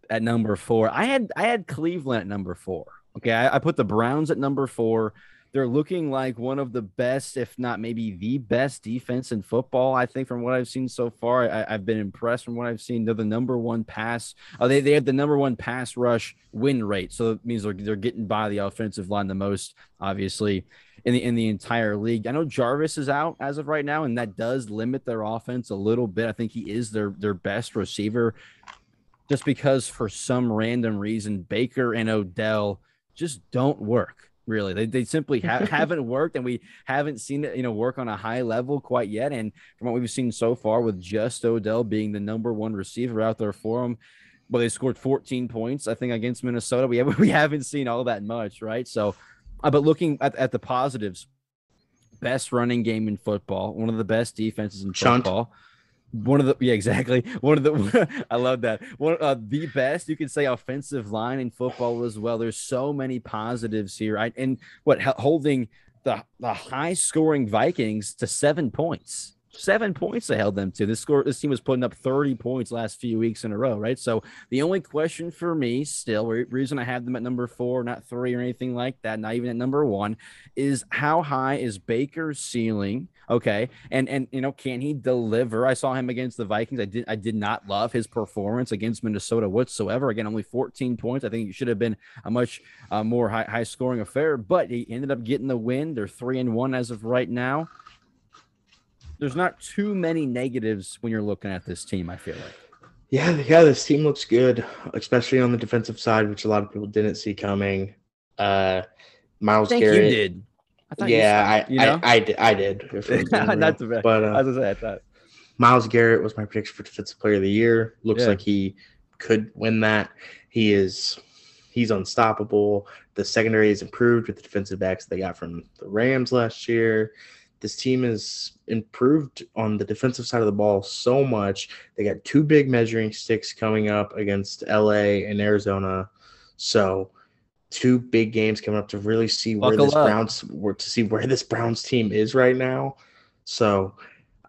at number four. I had I had Cleveland at number four. Okay, I, I put the Browns at number four. They're looking like one of the best, if not maybe the best defense in football. I think from what I've seen so far, I, I've been impressed from what I've seen. They're the number one pass. Uh, they they have the number one pass rush win rate, so it means they're they're getting by the offensive line the most, obviously, in the in the entire league. I know Jarvis is out as of right now, and that does limit their offense a little bit. I think he is their their best receiver, just because for some random reason Baker and Odell just don't work. Really, they, they simply ha- haven't worked, and we haven't seen it, you know, work on a high level quite yet. And from what we've seen so far, with just Odell being the number one receiver out there for them, well, they scored 14 points, I think, against Minnesota. We have, we haven't seen all that much, right? So, uh, but looking at, at the positives, best running game in football, one of the best defenses in Shunt. football. One of the yeah exactly one of the I love that one uh, the best you can say offensive line in football as well. There's so many positives here. I and what holding the the high scoring Vikings to seven points. Seven points they held them to. This score this team was putting up 30 points last few weeks in a row, right? So the only question for me still, reason I have them at number four, not three or anything like that, not even at number one, is how high is Baker's ceiling? Okay, and and you know, can he deliver? I saw him against the Vikings. I did I did not love his performance against Minnesota whatsoever. Again, only 14 points. I think it should have been a much uh, more high high scoring affair, but he ended up getting the win. They're three and one as of right now. There's not too many negatives when you're looking at this team. I feel like. Yeah, yeah, this team looks good, especially on the defensive side, which a lot of people didn't see coming. Uh Myles I think Garrett. you did. I thought you yeah, said- I, you know? I, I did. I did. not. But uh, As I said, I thought. Myles Garrett was my prediction for defensive player of the year. Looks Yeah. like he could win that. He is he's unstoppable. The secondary is improved with the defensive backs they got from the Rams last year. This team is improved on the defensive side of the ball so much. They got two big measuring sticks coming up against LA and Arizona. So two big games coming up to really see where Buckle this up. Browns where to see where this Browns team is right now. So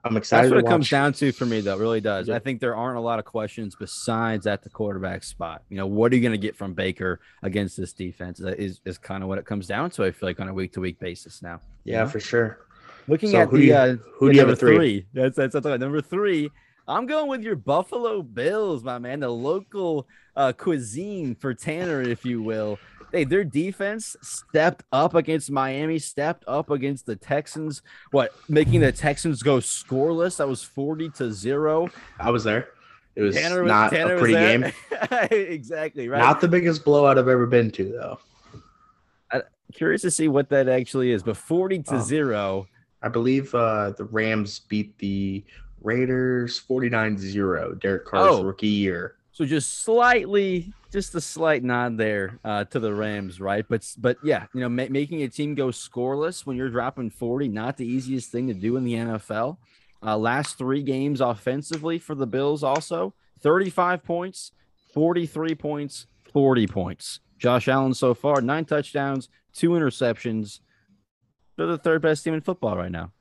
I'm excited That's what it comes down to for me, though. It really does. Yeah. I think there aren't a lot of questions besides at the quarterback spot. You know, what are you going to get from Baker against this defense? That is is kind of what it comes down to. I feel like on a week to week basis now. Yeah, for sure. Looking So at who the you- uh, who the do you number three? three? That's that's, that's number three. I'm going with your Buffalo Bills, my man. The local uh, cuisine for Tanner, if you will. Hey, their defense stepped up against Miami, stepped up against the Texans. What making the Texans go scoreless? That was 40 to zero. I was there. It was Tanner was, not Tanner a pretty game. exactly right. Not the biggest blowout I've ever been to, though. Curious to see what that actually is, but 40 to Oh. zero. I believe uh, the Rams beat the Raiders 49-0, Derek Carr's Oh. rookie year. So just slightly, just a slight nod there uh, to the Rams, right? But but yeah, you know, ma- making a team go scoreless when you're dropping 40, not the easiest thing to do in the NFL. Uh, last three games offensively for the Bills, also 35 points, 43 points, 40 points. Josh Allen so far, nine touchdowns, two interceptions. They're the third best team in football right now.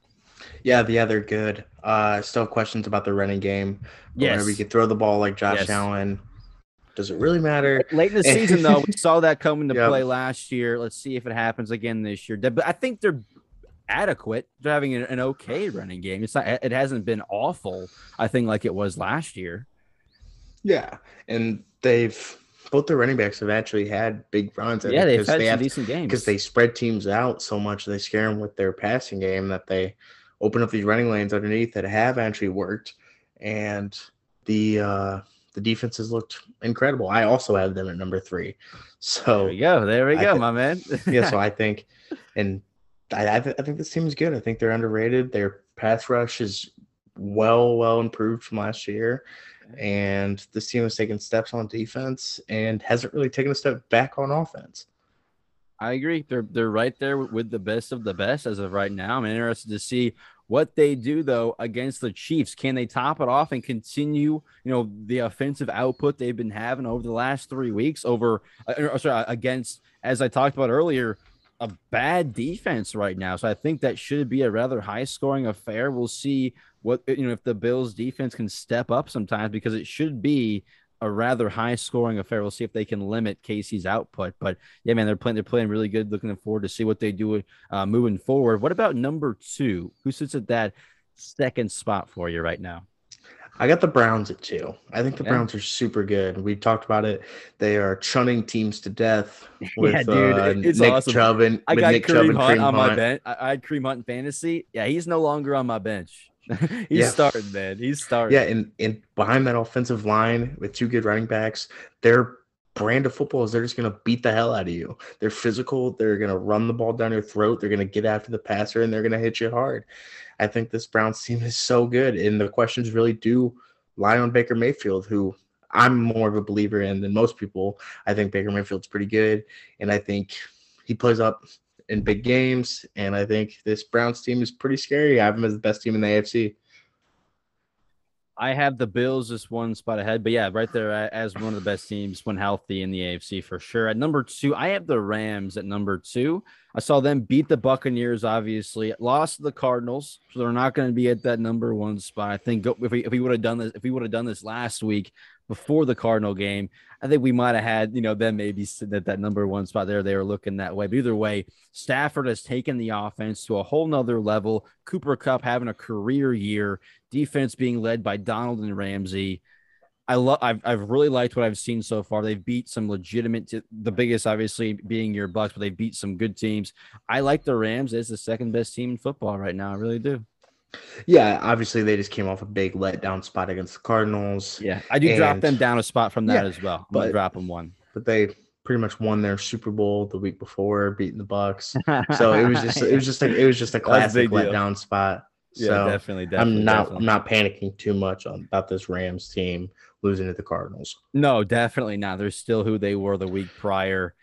Yeah, yeah, they're good. Uh, still have questions about the running game. But Yes. Whenever you can throw the ball like Josh Yes. Allen, Does it really matter? Late in the season, though, we saw that come into Yep. play last year. Let's see if it happens again this year. But I think they're adequate. They're having an, an okay running game. It's not. It hasn't been awful. I think like it was last year. Yeah, and they've both the running backs have actually had big runs. Yeah, think, they've 'cause had they some have decent games because they spread teams out so much. They scare them with their passing game that they open up these running lanes underneath that have actually worked, and the uh, the defenses looked incredible. I also have them at number three, There so we go. There we I go, thi- my man. yeah. So I think, and I I, th- I think this team is good. I think they're underrated. Their pass rush is well well improved from last year. And this team has taken steps on defense and hasn't really taken a step back on offense. I agree. They're they're right there with- the best of the best as of right now. I'm interested to see what they do though against the Chiefs. Can they top it off and continue, you know, the offensive output they've been having over the last three weeks over, uh, sorry, against as I talked about earlier, a bad defense right now. So I think that should be a rather high scoring affair. We'll see what you know if the Bills defense can step up sometimes because it should be a rather high scoring affair. We'll see if they can limit Casey's output. But yeah, man, they're playing. They're playing really good. Looking forward to see what they do uh, moving forward. What about number two? Who sits at that second spot for you right now? I got the Browns at two. I think the Yeah. Browns are super good. We talked about it. They are chunning teams to death with Yeah, dude, uh, it's Nick awesome. Chubb and I got Nick Chubb Kareem and Hunt on my bench. I, I had Kareem Hunt in fantasy. Yeah, he's no longer on my bench. he's Yeah. starting, man. He's starting. Yeah, and, and behind that offensive line with two good running backs, their brand of football is they're just going to beat the hell out of you. They're physical. They're going to run the ball down your throat. They're going to get after the passer and they're going to hit you hard. I think this Browns team is so good. And the questions really do lie on Baker Mayfield, who I'm more of a believer in than most people. I think Baker Mayfield's pretty good. And I think he plays up in big games. And I think this Browns team is pretty scary. I have them as the best team in the AFC. I have the Bills just one spot ahead, but yeah, right there as one of the best teams when healthy in the AFC for sure. At number two, I have the Rams at number two. I saw them beat the Buccaneers, obviously, lost the Cardinals, so they're not going to be at that number one spot. I think if we if we would have done this, if we would have done this last week before the Cardinal game, I think we might have had you know them maybe sitting at that number one spot there. They were looking that way, but either way, Stafford has taken the offense to a whole nother level. Cooper Kupp having a career year defense being led by Donald and Ramsey. I love. I've I've really liked what I've seen so far. They've beat some legitimate. t- the biggest, obviously, being your Bucs, but they beat some good teams. I like the Rams as the second best team in football right now. I really do. Yeah, obviously they just came off a big letdown spot against the Cardinals, Yeah, I do drop them down a spot from that Yeah, as well. I'm but- drop them one. but they pretty much won their Super Bowl the week before, beating the Bucs. So it was just it was just like it was just a classic big deal. letdown spot. yeah, So definitely, definitely. I'm not definitely. I'm not panicking too much on about this Rams team losing to the Cardinals. No, definitely not. They're still who they were the week prior.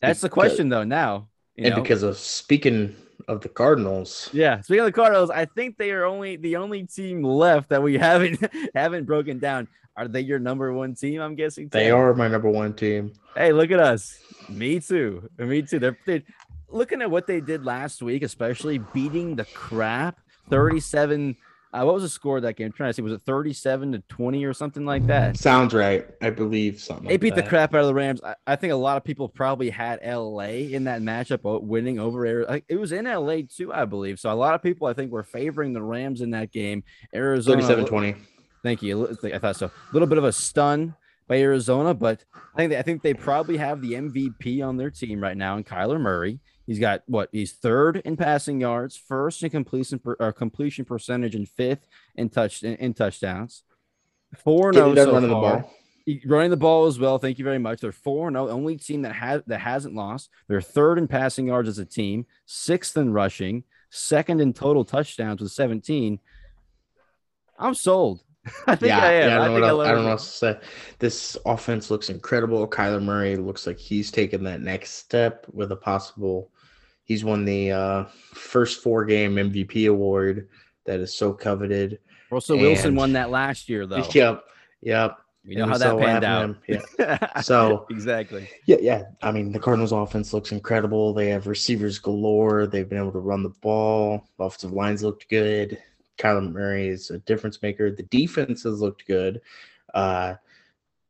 That's the question, though. Now, you and know? because of speaking of the Cardinals, Yeah, speaking of the Cardinals, I think they are only the only team left that we haven't haven't broken down. Are they your number one team? I'm guessing they are my number one team. Hey, look at us. Me too. Me too. They're, they're looking at what they did last week, especially beating the crap 37. Uh, what was the score of that game? I'm trying to see. Was it 37 to 20 or something like that? Sounds right, I believe something. They like beat the crap out of the Rams. I, I think a lot of people probably had LA in that matchup, winning over Arizona. It was in LA too, I believe. So a lot of people, I think, were favoring the Rams in that game. Arizona, 37-20. Thank you. I thought so. A little bit of a stun by Arizona, but I think they, I think they probably have the MVP on their team right now, in Kyler Murray. He's got what? He's third in passing yards, first in completion per, or completion percentage, and fifth in touch in, in touchdowns. Four no oh so running the far. ball. Running the ball as well. Thank you very much. They're four no oh, only team that has that hasn't lost. They're third in passing yards as a team, sixth in rushing, second in total touchdowns with 17. I'm sold. I think yeah, I am. yeah, I don't, know think what I, else, love I don't know what else to say. This offense looks incredible. Kyler Murray looks like he's taken that next step with a possible. He's won the uh, first four game MVP award that is so coveted. Russell Wilson won that last year, though. Yep, yep. You know And how that what panned out. him. Yeah. So- exactly. Yeah, yeah. I mean, the Cardinals' offense looks incredible. They have receivers galore. They've been able to run the ball. Offensive lines looked good. Kyler Murray is a difference maker. The defense has looked good. Uh,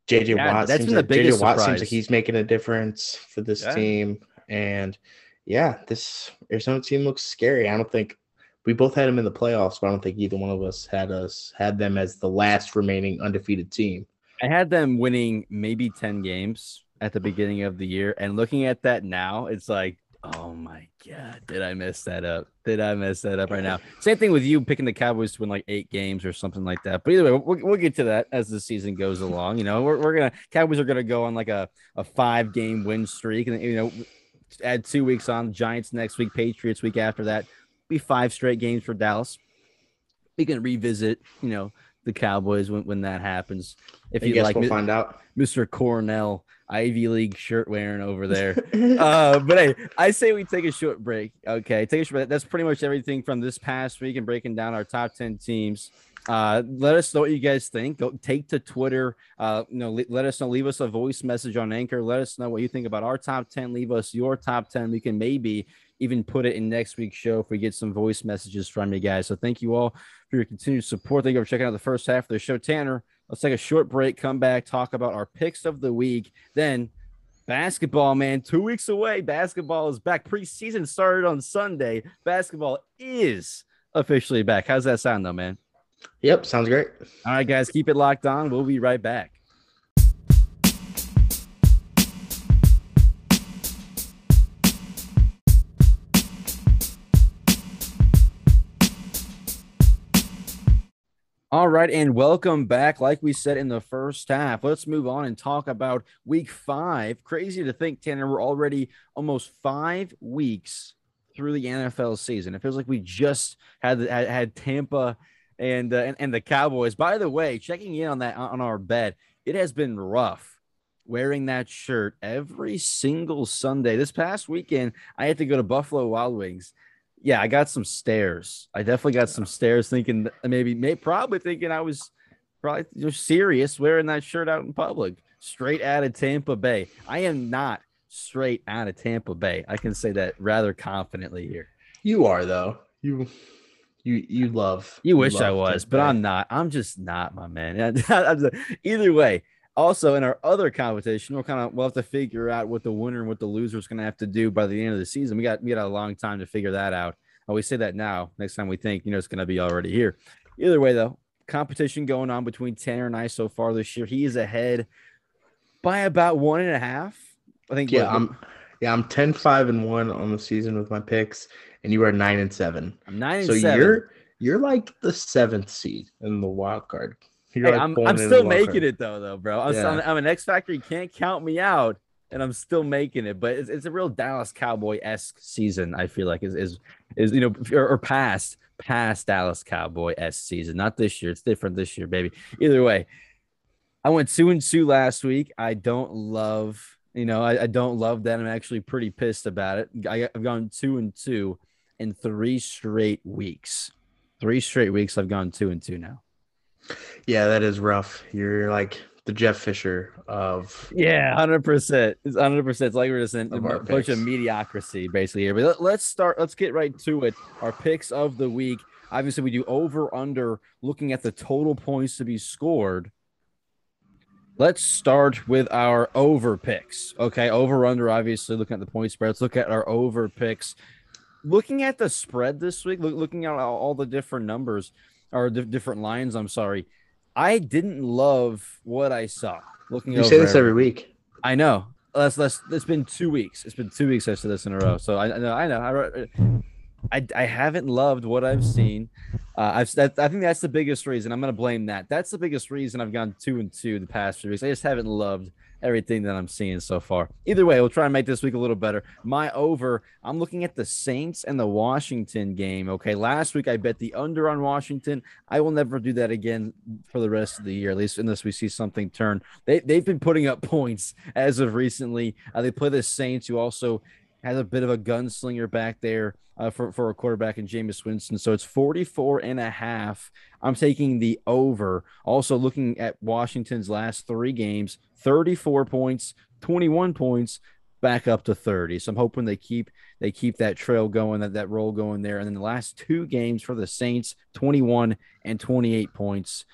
JJ yeah, Watt. That's been like, the biggest JJ Watt surprise. seems like he's making a difference for this yeah. team, and yeah, this Arizona team looks scary. I don't think we both had them in the playoffs, but I don't think either one of us had us had them as the last remaining undefeated team. I had them winning maybe 10 games at the beginning of the year. And looking at that now, it's like, oh my God, did I mess that up? Did I mess that up right now? Same thing with you picking the Cowboys to win like eight games or something like that. But either way, we'll, we'll get to that as the season goes along. You know, we're, we're going to, Cowboys are going to go on like a, a five game win streak. And, you know, add two weeks on Giants next week, Patriots week after that. Be five straight games for Dallas. We can revisit, you know, the Cowboys when, when that happens. If you like, we'll find out. Mr. Cornell Ivy League shirt wearing over there. uh, but hey, I say we take a short break. Okay, take a short break. That's pretty much everything from this past week and breaking down our top ten teams. Uh, let us know what you guys think. Go take to Twitter. Uh, you know, let us know. Leave us a voice message on Anchor. Let us know what you think about our top ten. Leave us your top ten. We can maybe even put it in next week's show if we get some voice messages from you guys. So thank you all for your continued support. Thank you for checking out the first half of the show. Tanner, let's take a short break, come back, talk about our picks of the week. Then basketball, man, two weeks away. Basketball is back. Preseason started on Sunday. Basketball is officially back. How's that sound, though, man? Yep, sounds great. All right, guys, keep it locked on. We'll be right back. All right, and welcome back. Like we said in the first half, let's move on and talk about week five. Crazy to think, Tanner, we're already almost five weeks through the NFL season. It feels like we just had had, had Tampa and, uh, and and the Cowboys. By the way, checking in on that on our bed, it has been rough wearing that shirt every single Sunday. This past weekend, I had to go to Buffalo Wild Wings yeah, I got some stares. I definitely got some stares thinking maybe, may probably thinking I was probably just serious wearing that shirt out in public, straight out of Tampa Bay. I am not straight out of Tampa Bay. I can say that rather confidently here. You are though. You you you love. You, you wish love I was, but I'm not. I'm just not, my man. Either way, also, in our other competition, we'll kind of we'll have to figure out what the winner and what the loser is going to have to do by the end of the season. We got we got a long time to figure that out. Uh, I always say that now. Next time we think, you know, it's going to be already here. Either way, though, competition going on between Tanner and I so far this year. He is ahead by about one and a half. I think. Yeah, what, I'm. Yeah, I'm 10, 5, and one on the season with my picks, and you are nine and seven. I'm nine. so seven. you're you're like the seventh seed in the wild card Hey, like I'm, I'm still making it though, though, bro. I'm, yeah. I'm, I'm, an X Factor. You can't count me out, and I'm still making it. But it's, it's a real Dallas Cowboy esque season. I feel like is is is you know or, or past past Dallas Cowboy esque season. Not this year. It's different this year, baby. Either way, I went two and two last week. I don't love. You know, I, I don't love that. I'm actually pretty pissed about it. I, I've gone two and two in three straight weeks. Three straight weeks. I've gone two and two now. Yeah, that is rough. You're like the Jeff Fisher of yeah, hundred percent. It's hundred percent. It's like we're just in a bunch of mediocrity basically here. But let, us start. Let's get right to it. Our picks of the week. Obviously, we do over under looking at the total points to be scored. Let's start with our over picks. Okay, over under. Obviously, looking at the point spread. Let's look at our over picks. Looking at the spread this week, look, looking at all, the different numbers or the different lines. I'm sorry. I didn't love what I saw. Looking, you say this every week. I know. That's less. It's been two weeks. It's been two weeks I said this in a row. So I, I know. I know. I, I, I haven't loved what I've seen. Uh, I've that, I think that's the biggest reason. I'm gonna blame that. That's the biggest reason I've gone two and two the past few weeks. I just haven't loved everything that I'm seeing so far. Either way, we'll try and make this week a little better. My over, I'm looking at the Saints and the Washington game. Okay, last week I bet the under on Washington. I will never do that again for the rest of the year, at least unless we see something turn. They, they've been putting up points as of recently. Uh, they play the Saints, who also has a bit of a gunslinger back there uh, for, for a quarterback in Jameis Winston. So it's 44 and a half. I'm taking the over. Also looking at Washington's last three games, 34 points, 21 points, back up to 30. So I'm hoping they keep they keep that trail going, that, that roll going there. And then the last two games for the Saints, 21 and 28 points.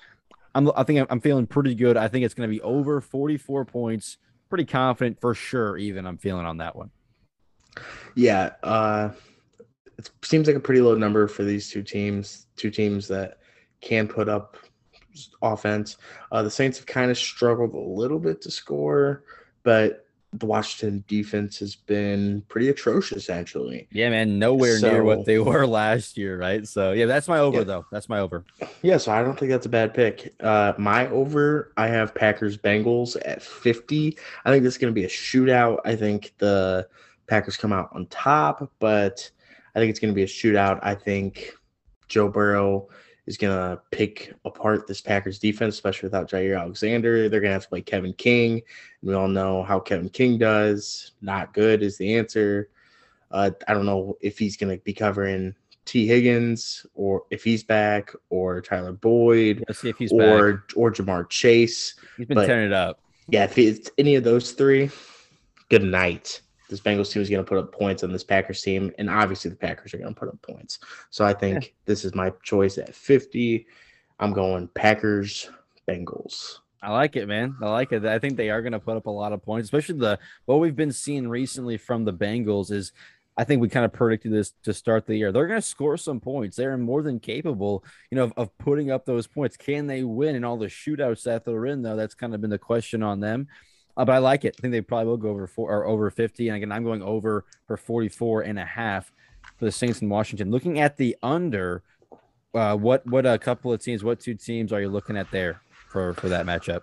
I'm I think I'm feeling pretty good. I think it's going to be over 44 points. Pretty confident for sure. Even I'm feeling on that one. Yeah, uh, it seems like a pretty low number for these two teams. Two teams that can put up offense. Uh, the Saints have kind of struggled a little bit to score, but the Washington defense has been pretty atrocious, actually. Yeah, man, nowhere so, near what they were last year, right? So, yeah, that's my over, yeah. though. That's my over. Yeah, so I don't think that's a bad pick. Uh, my over, I have Packers Bengals at 50. I think this is going to be a shootout. I think the Packers come out on top, but I think it's going to be a shootout. I think Joe Burrow is going to pick apart this Packers defense, especially without Jaire Alexander. They're going to have to play Kevin King. And we all know how Kevin King does. Not good is the answer. Uh, I don't know if he's going to be covering Tee Higgins or if he's back or Tyler Boyd Let's see if he's or, back. or Ja'Marr Chase. He's been tearing it up. Yeah, if it's any of those three, good night this Bengals team is going to put up points on this Packers team, and obviously the Packers are going to put up points. So I think yeah. this is my choice at 50. I'm going Packers, Bengals. I like it, man. I like it. I think they are going to put up a lot of points, especially the what we've been seeing recently from the Bengals is I think we kind of predicted this to start the year. They're going to score some points. They're more than capable, you know, of, of, putting up those points. Can they win in all the shootouts that they're in, though? That's kind of been the question on them. Uh, but I like it. I think they probably will go over four or over 50. And again, I'm going over for 44 and a half for the Saints in Washington. Looking at the under, uh, what what a couple of teams, what two teams are you looking at there for for that matchup?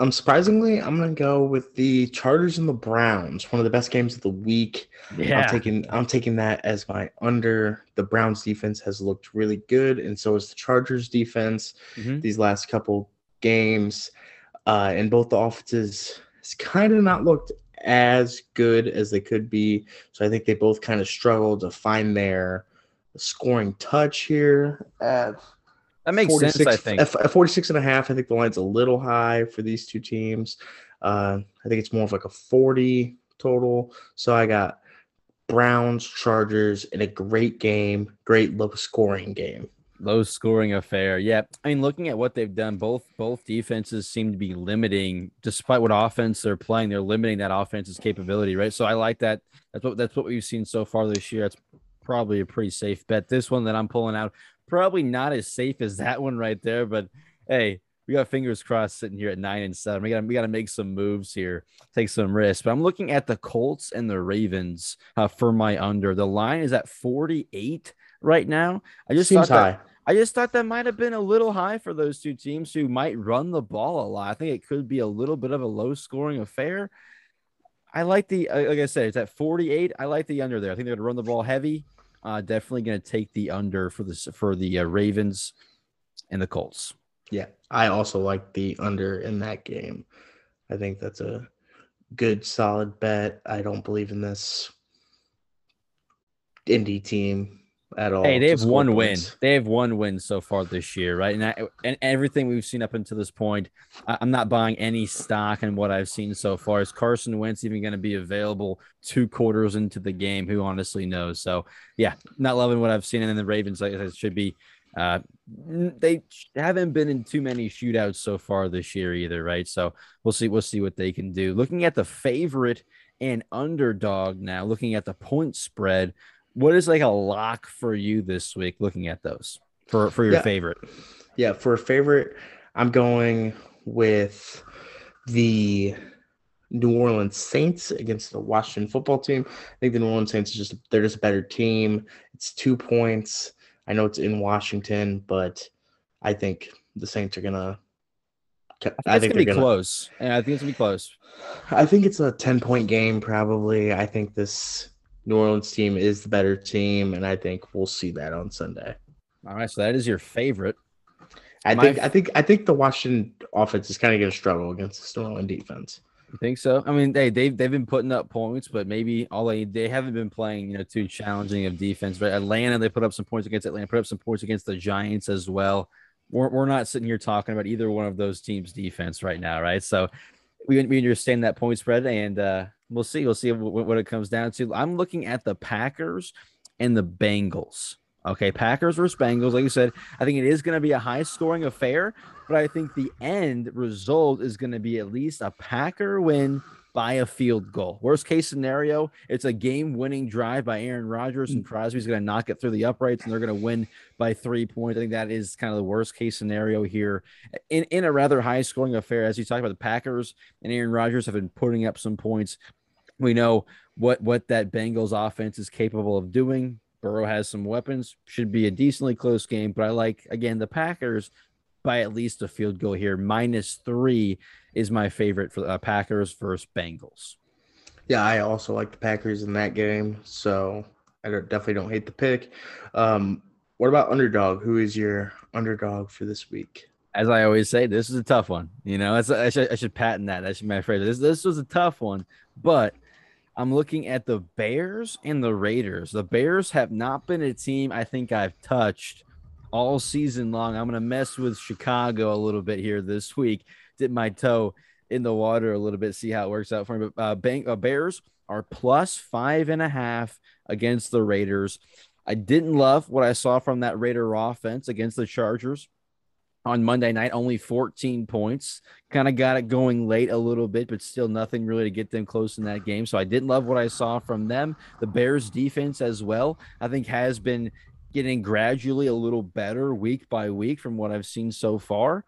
Um, surprisingly, I'm gonna go with the Chargers and the Browns. One of the best games of the week. Yeah, I'm taking I'm taking that as my under. The Browns defense has looked really good, and so is the Chargers defense mm-hmm. these last couple games. Uh, and both the offenses it's kind of not looked as good as they could be. So I think they both kind of struggled to find their scoring touch here at that makes sense, I think. At 46 and a half, I think the line's a little high for these two teams. Uh, I think it's more of like a 40 total. So I got Browns, Chargers in a great game, great low scoring game low scoring affair. Yeah, I mean, looking at what they've done, both both defenses seem to be limiting, despite what offense they're playing, they're limiting that offense's capability, right? So I like that. That's what that's what we've seen so far this year. It's probably a pretty safe bet. This one that I'm pulling out, probably not as safe as that one right there, but hey. We got fingers crossed sitting here at nine and seven. We got we got to make some moves here, take some risks. But I'm looking at the Colts and the Ravens uh, for my under. The line is at 48 right now. I just Seems high. That, I just thought that might have been a little high for those two teams who might run the ball a lot. I think it could be a little bit of a low scoring affair. I like the, uh, like I said, it's at 48. I like the under there. I think they're going to run the ball heavy. Uh, definitely going to take the under for the for the uh, Ravens and the Colts. Yeah, I also like the under in that game. I think that's a good solid bet. I don't believe in this Indy team at all. Hey, they have one points. win. They have one win so far this year, right? And I, and everything we've seen up until this point, I'm not buying any stock in what I've seen so far. Is Carson Wentz even going to be available two quarters into the game? Who honestly knows? So yeah, not loving what I've seen. And then the Ravens, like I said, should be. Uh, they haven't been in too many shootouts so far this year either, right? So we'll see. We'll see what they can do. Looking at the favorite and underdog now, looking at the point spread what is like a lock for you this week looking at those for for your yeah. favorite yeah for a favorite i'm going with the new orleans saints against the washington football team i think the new orleans saints is just they're just a better team it's two points i know it's in washington but i think the saints are gonna I think, I think it's gonna be close. Yeah, I think it's gonna be close. I think it's a 10 point game, probably. I think this New Orleans team is the better team, and I think we'll see that on Sunday. All right, so that is your favorite. I My think f- I think I think the Washington offense is kind of going to struggle against the New Orleans defense. You think so? I mean, they they've they've been putting up points, but maybe all they they haven't been playing, you know, too challenging of defense. But Atlanta, they put up some points against Atlanta, put up some points against the Giants as well. We're, we're not sitting here talking about either one of those teams' defense right now, right? So we, we understand that point spread, and uh, we'll see. We'll see what, what it comes down to. I'm looking at the Packers and the Bengals Okay, Packers versus Bengals. Like you said, I think it is going to be a high scoring affair, but I think the end result is going to be at least a Packer win by a field goal. Worst case scenario, it's a game winning drive by Aaron Rodgers and mm. Crosby's going to knock it through the uprights and they're going to win by three points. I think that is kind of the worst case scenario here in, in a rather high scoring affair. As you talked about, the Packers and Aaron Rodgers have been putting up some points. We know what what that Bengals offense is capable of doing. Burrow has some weapons, should be a decently close game, but I like again the Packers by at least a field goal here. Minus three is my favorite for uh, Packers versus Bengals. Yeah, I also like the Packers in that game, so I don't, definitely don't hate the pick. Um, what about underdog? Who is your underdog for this week? As I always say, this is a tough one. You know, I should, I should patent that. That should be my phrase. This this was a tough one, but I'm looking at the Bears and the Raiders. The Bears have not been a team I think I've touched all season long. I'm going to mess with Chicago a little bit here this week, dip my toe in the water a little bit, see how it works out for me. But uh, bank, uh, Bears are plus five and a half against the Raiders. I didn't love what I saw from that Raider offense against the Chargers on Monday night, only 14 points. Kind of got it going late a little bit, but still nothing really to get them close in that game. So I didn't love what I saw from them. The Bears defense as well, I think has been getting gradually a little better week by week from what I've seen so far.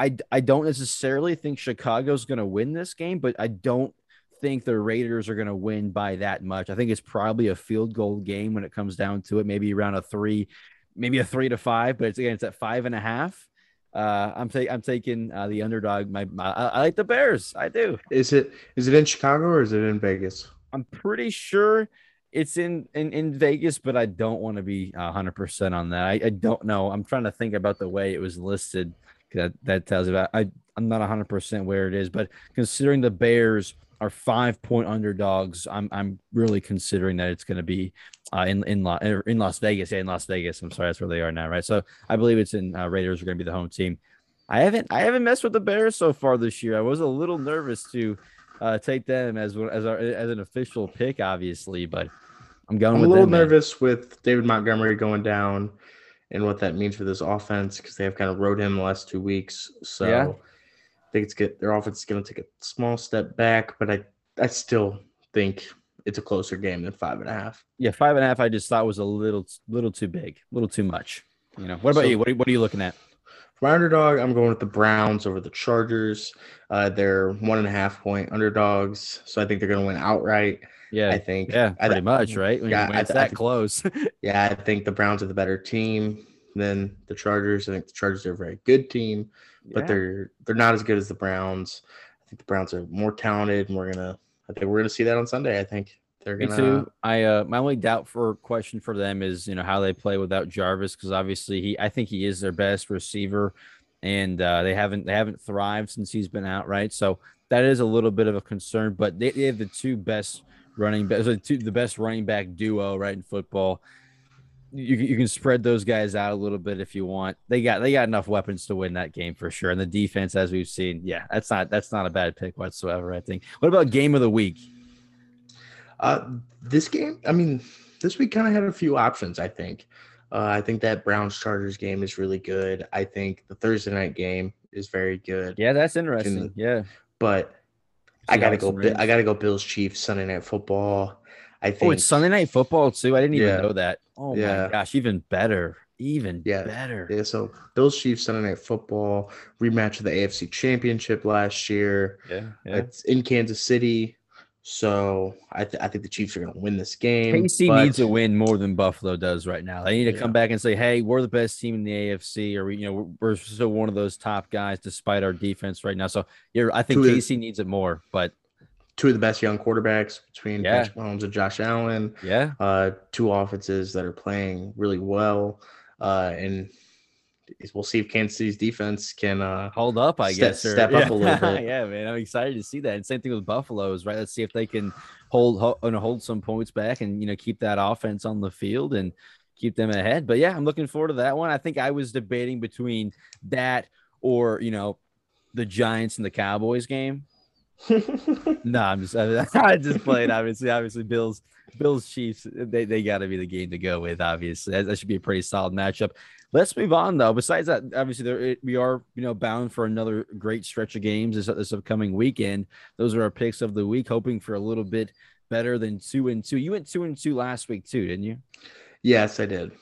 I, I don't necessarily think Chicago's going to win this game, but I don't think the Raiders are going to win by that much. I think it's probably a field goal game when it comes down to it, maybe around a three, maybe a three to five, but it's again, it's at five and a half. Uh, I'm taking I'm taking uh, the underdog. My, my I, I like the Bears. I do. Is it is it in Chicago or is it in Vegas? I'm pretty sure it's in in, in Vegas, but I don't want to be 100 percent on that. I, I don't know. I'm trying to think about the way it was listed. That that tells you about. I I'm not 100 percent where it is, but considering the Bears are five point underdogs, I'm I'm really considering that it's going to be uh, in in in Las Vegas. Yeah, in Las Vegas. I'm sorry, that's where they are now, right? So I believe it's in uh, Raiders are going to be the home team. I haven't I haven't messed with the Bears so far this year. I was a little nervous to uh, take them as as our, as an official pick, obviously, but I'm going. I'm a little them, nervous man. with David Montgomery going down and what that means for this offense because they have kind of rode him the last two weeks. So yeah. I think it's good. Their offense is going to take a small step back, but I I still think it's a closer game than five and a half. Yeah, five and a half. I just thought was a little little too big, a little too much. You know. What about so, you? What are, what are you looking at? For my underdog, I'm going with the Browns over the Chargers. Uh, they're one and a half point underdogs, so I think they're going to win outright. Yeah, I think. Yeah, pretty I, much, right? When, yeah, when it's I, that I think, close. yeah, I think the Browns are the better team than the Chargers. I think the Chargers are a very good team, but yeah. they're they're not as good as the Browns. I think the Browns are more talented, and we're gonna. I think we're gonna see that on Sunday. I think they're gonna. Me too. I uh, my only doubt for question for them is you know how they play without Jarvis because obviously he I think he is their best receiver, and uh, they haven't they haven't thrived since he's been out right. So that is a little bit of a concern. But they, they have the two best running back, so two, the best running back duo right in football. You, you can spread those guys out a little bit if you want. They got they got enough weapons to win that game for sure. And the defense, as we've seen, yeah, that's not that's not a bad pick whatsoever. I think. What about game of the week? Uh, this game, I mean, this week kind of had a few options. I think. Uh, I think that Browns Chargers game is really good. I think the Thursday night game is very good. Yeah, that's interesting. yeah, but I gotta go. I gotta go. Bills Chiefs Sunday Night Football. I think. Oh, it's Sunday Night Football too. I didn't even yeah. know that. Oh yeah. my gosh, even better. Even yeah. better. Yeah. So Bills Chiefs Sunday Night Football rematch of the AFC Championship last year. Yeah. yeah. It's in Kansas City. So I, th- I think the Chiefs are going to win this game. KC but... needs a win more than Buffalo does right now. They need to yeah. come back and say, "Hey, we're the best team in the AFC," or you know, we're, we're still one of those top guys despite our defense right now. So you're, I think two KC the, needs it more. But two of the best young quarterbacks between yeah. Patrick Mahomes and Josh Allen. Yeah, uh, two offenses that are playing really well, uh, and we'll see if Kansas City's defense can uh, hold up. I step, guess or, step yeah. up a little bit. yeah, man, I'm excited to see that. And same thing with Buffaloes, right? Let's see if they can hold hold, hold some points back and you know keep that offense on the field and keep them ahead. But yeah, I'm looking forward to that one. I think I was debating between that or you know the Giants and the Cowboys game. No, I'm just I, just playing. Obviously, obviously, Bills, Bills, Chiefs. They, they got to be the game to go with. Obviously, that, that, should be a pretty solid matchup. Let's move on though. Besides that, obviously, there, we are you know bound for another great stretch of games this, this upcoming weekend. Those are our picks of the week. Hoping for a little bit better than two and two. You went two and two last week too, didn't you? Yes, I did.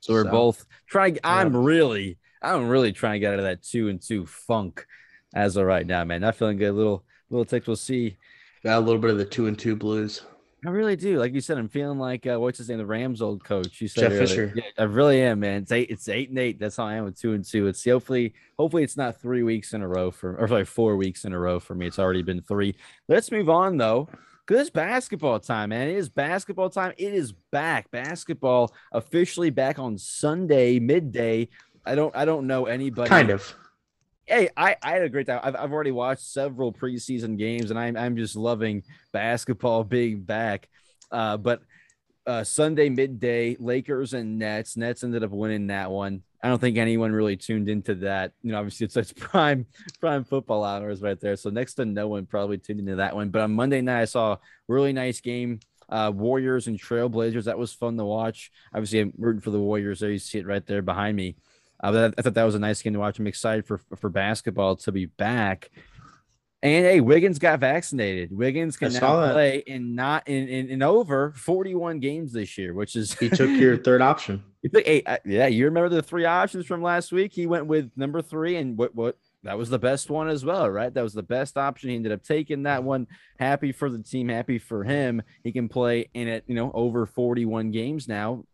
So we're so, both trying. I'm really, I'm really trying to get out of that two and two funk as of right now, man. Not feeling good. A little, little tick. We'll see. Got a little bit of the two and two blues. I really do. Like you said, I'm feeling like uh, what's his name, the Rams old coach. You said Jeff earlier. Fisher. Yeah, I really am, man. It's eight. It's eight and eight. That's how I am with two and two. It's hopefully, hopefully, it's not three weeks in a row for, or like four weeks in a row for me. It's already been three. Let's move on though. Cause it's basketball time, man. It is basketball time. It is back. Basketball officially back on Sunday midday. I don't. I don't know anybody. Kind of hey, I, I had a great time. I've, I've already watched several preseason games, and I'm I'm just loving basketball being back. Uh, but uh, Sunday midday, Lakers and Nets. Nets ended up winning that one. I don't think anyone really tuned into that. You know, obviously it's such prime prime football hours right there. So next to no one probably tuned into that one. But on Monday night, I saw a really nice game. Uh, Warriors and Trailblazers. That was fun to watch. Obviously, I'm rooting for the Warriors. There you see it right there behind me. Uh, I thought that was a nice game to watch. I'm excited for for basketball to be back. And hey, Wiggins got vaccinated. Wiggins can now play in not in, in, in over 41 games this year, which is he took your third option. Hey, yeah, you remember the three options from last week? He went with number three, and what what that was the best one as well, right? That was the best option. He ended up taking that one. Happy for the team, happy for him. He can play in it, you know, over 41 games now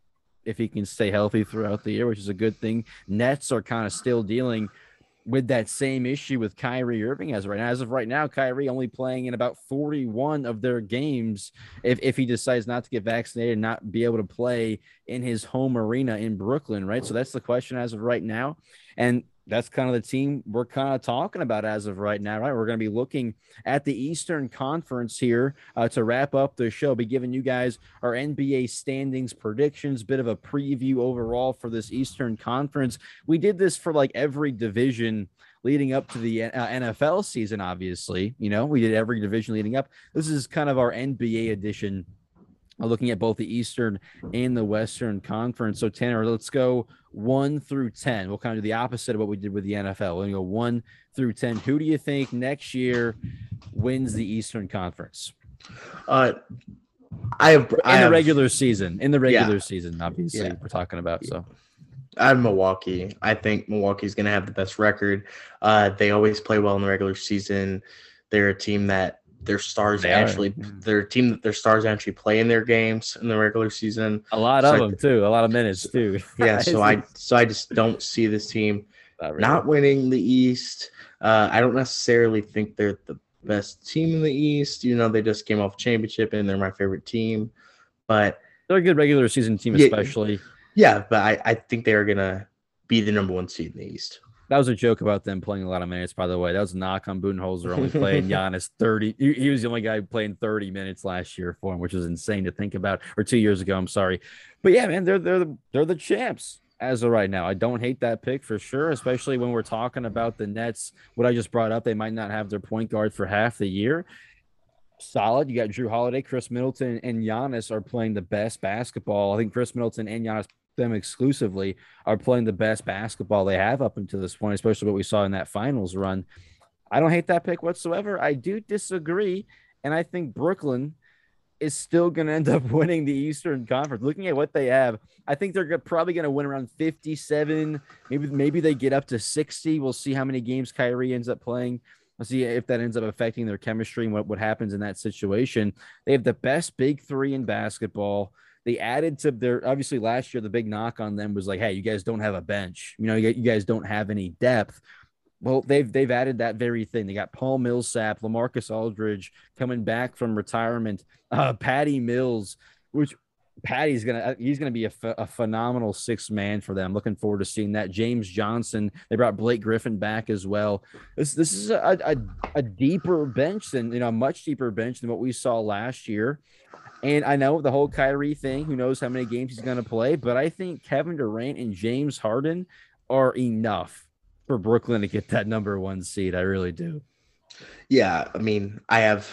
if he can stay healthy throughout the year, which is a good thing. Nets are kind of still dealing with that same issue with Kyrie Irving as right now. As of right now, Kyrie only playing in about 41 of their games if, if he decides not to get vaccinated and not be able to play in his home arena in Brooklyn, right? So that's the question as of right now. And that's kind of the team we're kind of talking about as of right now, right? We're going to be looking at the Eastern Conference here uh, to wrap up the show. Be giving you guys our NBA standings predictions, bit of a preview overall for this Eastern Conference. We did this for like every division leading up to the uh, NFL season. Obviously, you know, we did every division leading up. This is kind of our NBA edition looking at both the Eastern and the Western Conference. So, Tanner, let's go one through 10. We'll kind of do the opposite of what we did with the NFL. We'll go one through 10. Who do you think next year wins the Eastern Conference? Uh, I have in I the regular season. In the regular yeah. season, obviously, yeah. we're talking about. So, I'm Milwaukee. I think Milwaukee's going to have the best record. Uh, they always play well in the regular season. They're a team that their stars they actually are. their team their stars actually play in their games in the regular season. A lot so of I, them too, a lot of minutes too. yeah, so I so I just don't see this team not, really. not winning the East. Uh, I don't necessarily think they're the best team in the East. You know, they just came off championship and they're my favorite team, but they're a good regular season team, especially. Yeah, yeah but I, I think they are gonna be the number one seed in the East. That was a joke about them playing a lot of minutes, by the way. That was a knock on Budenholzer only playing Giannis 30. He, he, was the only guy playing 30 minutes last year for him, which is insane to think about, or two years ago. I'm sorry. But yeah, man, they're they're the, they're the champs as of right now. I don't hate that pick for sure, especially when we're talking about the Nets. What I just brought up, they might not have their point guard for half the year. Solid. You got Jrue Holiday, Khris Middleton, and Giannis are playing the best basketball. I think Khris Middleton and Giannis them exclusively are playing the best basketball they have up until this point, especially what we saw in that finals run. I don't hate that pick whatsoever. I do disagree. And I think Brooklyn is still going to end up winning the Eastern Conference. Looking at what they have, I think they're probably going to win around 57. Maybe maybe they get up to 60. We'll see how many games Kyrie ends up playing. We'll see if that ends up affecting their chemistry and what, what happens in that situation. They have the best big three in basketball they added to their obviously last year the big knock on them was like hey you guys don't have a bench you know you guys don't have any depth well they've they've added that very thing they got paul millsap lamarcus aldridge coming back from retirement uh patty mills which Patty's gonna he's gonna be a, a phenomenal six man for them. Looking forward to seeing that. James Johnson, they brought Blake Griffin back as well. This this is a, a, a deeper bench than you know, a much deeper bench than what we saw last year. And I know the whole Kyrie thing, who knows how many games he's going to play, but I think Kevin Durant and James Harden are enough for Brooklyn to get that number one seed. I really do. Yeah, I mean, I have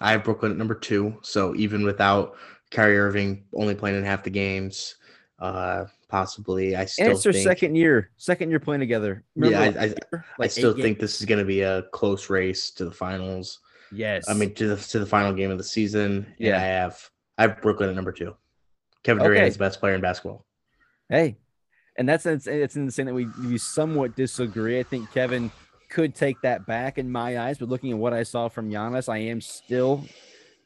I have Brooklyn at number two. So even without Kyrie Irving only playing in half the games, uh, possibly I still and it's their think, second year, second year playing together. Yeah, Remember I- last year? I still think games? this is going to be a close race to the finals. Yes. I mean, to the to the final game of the season. Yeah. I have I have Brooklyn at number two. Kevin Okay. Durant is the best player in basketball. Hey, and that's it's, it's insane that we we somewhat disagree. I think Kevin could take that back in my eyes, but looking at what I saw from Giannis, I am still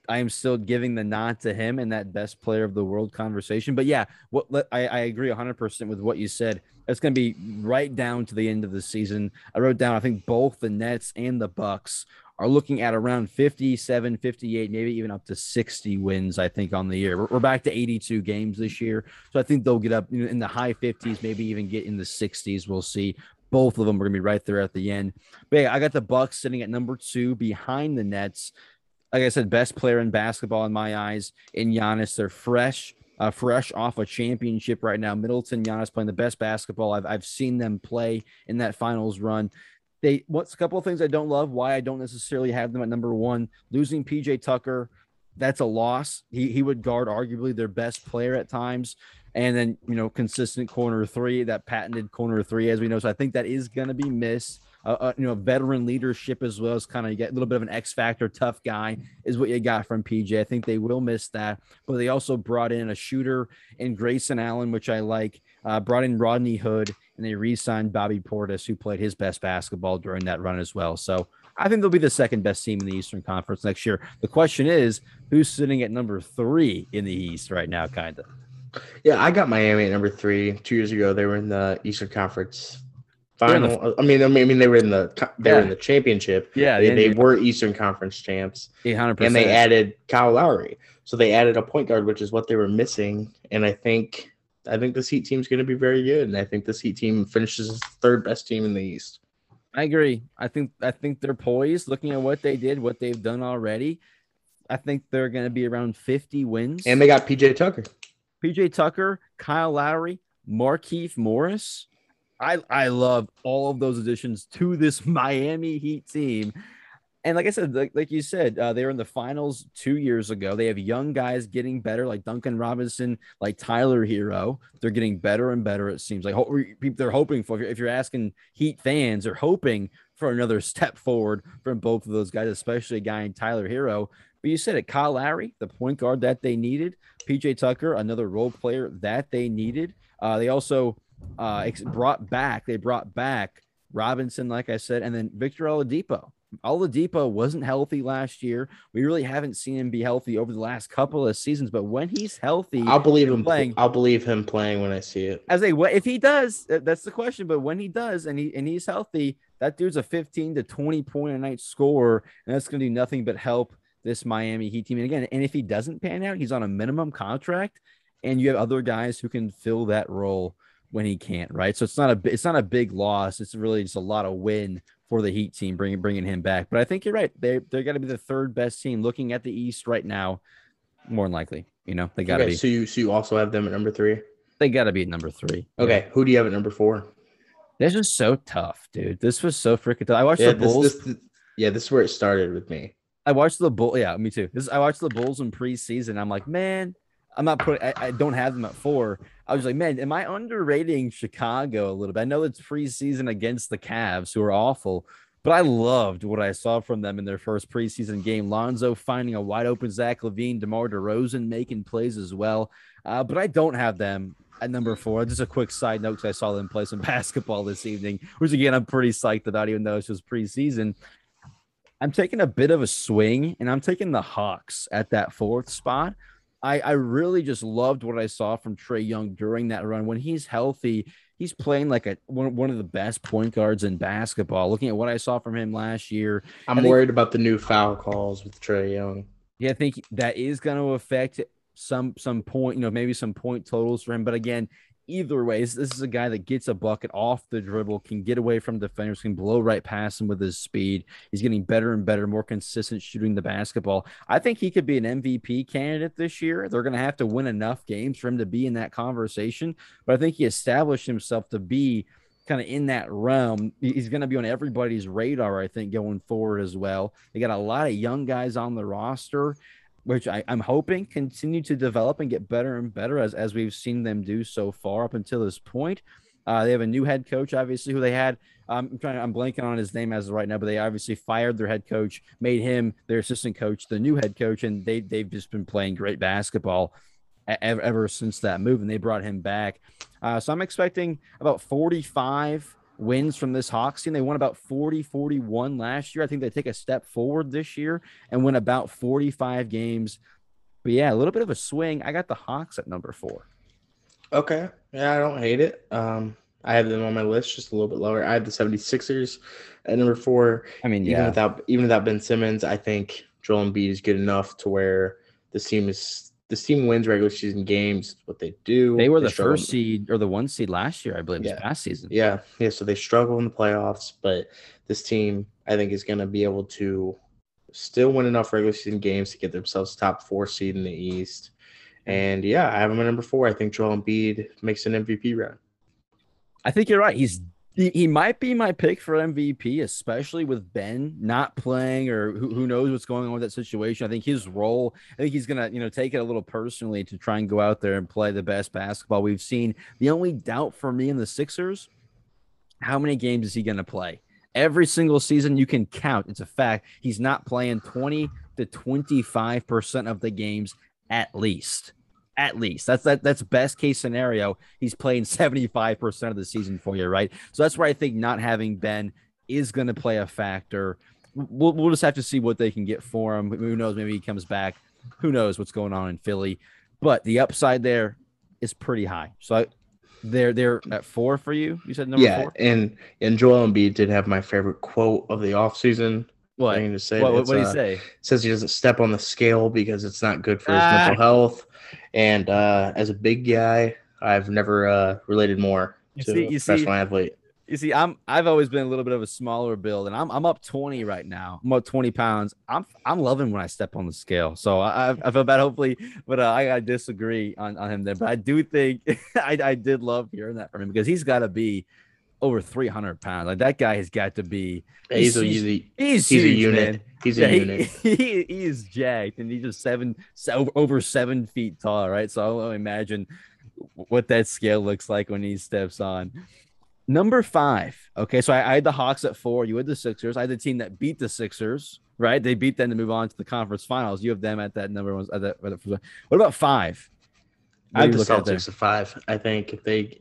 I am still giving the nod to him in that best player of the world conversation. But yeah, what I, I agree 100% with what you said. It's going to be right down to the end of the season. I wrote down I think both the Nets and the Bucks are looking at around 57, 58, maybe even up to 60 wins, I think, on the year. We're, we're back to 82 games this year. So I think they'll get up in the high 50s, maybe even get in the 60s. We'll see. Both of them are going to be right there at the end. But yeah, I got the Bucks sitting at number two behind the Nets. Like I said, best player in basketball in my eyes. In Giannis, they're fresh, uh, fresh off a championship right now. Middleton, Giannis playing the best basketball I've, I've seen them play in that finals run. They what's a couple of things I don't love. Why I don't necessarily have them at number one. Losing PJ Tucker, that's a loss. He he would guard arguably their best player at times. And then, you know, consistent corner three, that patented corner three, as we know. So I think that is going to be missed. Uh, uh, you know, veteran leadership as well as kind of get a little bit of an X factor, tough guy is what you got from PJ. I think they will miss that, but they also brought in a shooter in Grayson Allen, which I like. Uh, brought in Rodney Hood, and they re-signed Bobby Portis, who played his best basketball during that run as well. So I think they'll be the second best team in the Eastern Conference next year. The question is, who's sitting at number three in the East right now? Kind of. Yeah, I got Miami at number three. Two years ago, they were in the Eastern Conference They're the- final. I mean, I mean, I mean, they were in the they were in the championship. Yeah, they, they were Eastern Conference champs, eight hundred and they added Kyle Lowry. So they added a point guard, which is what they were missing. And I think I think this Heat team's going to be very good, and I think this Heat team finishes as third best team in the East. I agree. I think I think they're poised. Looking at what they did, what they've done already, I think they're going to be around fifty wins. And they got PJ Tucker. PJ Tucker, Kyle Lowry, Markieff Morris. I I love all of those additions to this Miami Heat team. And like I said, like, like you said, uh, they were in the finals two years ago. They have young guys getting better, like Duncan Robinson, like Tyler Herro. They're getting better and better. It seems like they're hoping for. If you're asking Heat fans, they're hoping for another step forward from both of those guys, especially a guy in Tyler Herro. But you said it, Kyle Lowry, the point guard that they needed. PJ Tucker, another role player that they needed. Uh, they also uh, brought back, they brought back Robinson, like I said, and then Victor Oladipo. Oladipo wasn't healthy last year. We really haven't seen him be healthy over the last couple of seasons, but when he's healthy, I'll believe him playing- I'll believe him playing when I see it. as a if he does, uh, that's the question. But when he does and he and he's healthy, that dude's a 15 to 20 point a night scorer, and that's going to do nothing but help this Miami Heat team. And again, and if he doesn't pan out, he's on a minimum contract, and you have other guys who can fill that role when he can't. Right, so it's not a it's not a big loss. It's really just a lot of win for the Heat team bringing bringing him back. But I think you're right. They they're going to be the third best team looking at the East right now. More than likely, you know, they got to Okay, be. so you so you also have them at number three. They got to be at number three. Okay, who do you have at number four? This is so tough, dude. This was so freaking tough. I watched Yeah, the this, Bulls. this, yeah, this is where it started with me. I watched the Bull. Yeah, me too. This I watched the Bulls in preseason. I'm like, man, I'm not putting. I, I don't have them at four. I was like, man, am I underrating Chicago a little bit? I know it's preseason against the Cavs, who are awful, but I loved what I saw from them in their first preseason game. Lonzo finding a wide open Zach LaVine, DeMar DeRozan making plays as well. Uh, but I don't have them at number four. Just a quick side note because I saw them play some basketball this evening, which again I'm pretty psyched about, even though it's just preseason. I'm taking a bit of a swing, and I'm taking the Hawks at that fourth spot. I, I really just loved what I saw from Trae Young during that run. When he's healthy, he's playing like a one, one of the best point guards in basketball. Looking at what I saw from him last year, I'm think- worried about the new foul calls with Trae Young. yeah, I think that is going to affect some some point, you know, maybe some point totals for him. But again, either way, this, is a guy that gets a bucket off the dribble, can get away from defenders, can blow right past him with his speed. He's getting better and better, more consistent shooting the basketball. I think he could be an MVP candidate this year. They're going to have to win enough games for him to be in that conversation. But I think he established himself to be kind of in that realm. He's going to be on everybody's radar, I think, going forward as well. They got a lot of young guys on the roster, which I, am hoping continue to develop and get better and better as, as we've seen them do so far up until this point. Uh, they have a new head coach, obviously, who they had. Um, I'm trying. I'm blanking on his name as of right now, but they obviously fired their head coach, made him their assistant coach, the new head coach, and they they've just been playing great basketball ever, ever since that move, and they brought him back. Uh, so I'm expecting about 45 wins from this Hawks team. They won about 40, 41 last year. I think they take a step forward this year and win about 45 games. But yeah, a little bit of a swing. I got the Hawks at number four. Okay. Yeah, I don't hate it. Um, I have them on my list just a little bit lower. I have the 76ers at number four. I mean, even yeah. without even without Ben Simmons, I think Joel Embiid is good enough to where this team is this team wins regular season games. What they do, they were they the struggle. first seed or the one seed last year, I believe, yeah. this past season. Yeah, yeah. So they struggle in the playoffs, but this team, I think, is going to be able to still win enough regular season games to get themselves top four seed in the East. And yeah, I have him at number four. I think Joel Embiid makes an MVP run. I think you're right. He's he, might be my pick for MVP, especially with Ben not playing or who, who knows what's going on with that situation. I think his role, I think he's gonna, you know, take it a little personally to try and go out there and play the best basketball we've seen. The only doubt for me in the Sixers, how many games is he gonna play? Every single season you can count. It's a fact. He's not playing 20 to 25% of the games at least at least. That's that that's best case scenario. He's playing 75% of the season for you, right? So that's where I think not having Ben is going to play a factor. We'll, we'll just have to see what they can get for him. Who knows? Maybe he comes back. Who knows what's going on in Philly? But the upside there is pretty high. So I, they're they're at four for you. You said number yeah, four. and and Joel Embiid did have my favorite quote of the offseason. What? To say what, what, what did he uh, say? Says he doesn't step on the scale because it's not good for his ah. mental health. And uh, as a big guy, I've never uh, related more you to see, a professional see, athlete. You see, I'm I've always been a little bit of a smaller build, and I'm I'm up 20 right now. I'm up 20 pounds. I'm I'm loving when I step on the scale. So I I feel bad, hopefully, but uh, I, I disagree on, on him there. But I do think I I did love hearing that from him because he's got to be over 300 pounds. Like that guy has got to be. He's, he's, a, he's, he's, he's huge, a unit. Man. He's a yeah, unit. He, he, he, is jacked and he's just seven, over seven feet tall, right? So I'll imagine what that scale looks like when he steps on. Number five. Okay, so I, I had the Hawks at four. You had the Sixers. I had the team that beat the Sixers, right? They beat them to move on to the conference finals. You have them at that number one. At that, what about five? I have the Celtics at five. I think if they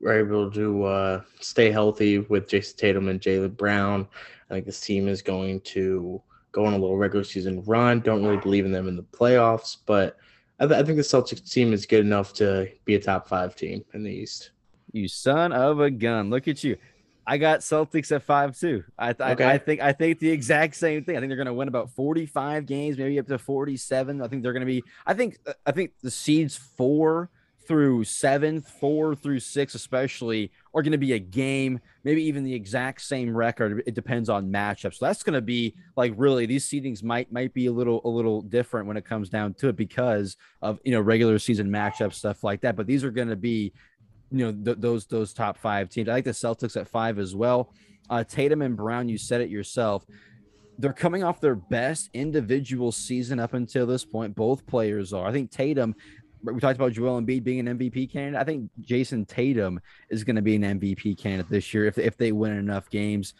were able to uh, stay healthy with Jayson Tatum and Jaylen Brown. I think this team is going to go on a little regular season run. Don't really believe in them in the playoffs, but I, th- I think the Celtics team is good enough to be a top five team in the East. You son of a gun! Look at you. I got Celtics at five too. I, th- okay. I, I, think I think the exact same thing. I think they're going to win about forty five games, maybe up to forty seven. I think they're going to be. I think I think the seeds four through seventh, four through six, especially, are going to be a game, maybe even the exact same record. It depends on matchups. So that's going to be like really these seedings might might be a little a little different when it comes down to it because of you know regular season matchups stuff like that. But these are going to be you know th- those those top five teams. I like the Celtics at five as well. Uh, Tatum and Brown, you said it yourself. They're coming off their best individual season up until this point. Both players are. I think Tatum we talked about Joel Embiid being an MVP candidate. I think Jayson Tatum is going to be an MVP candidate this year if, if they win enough games.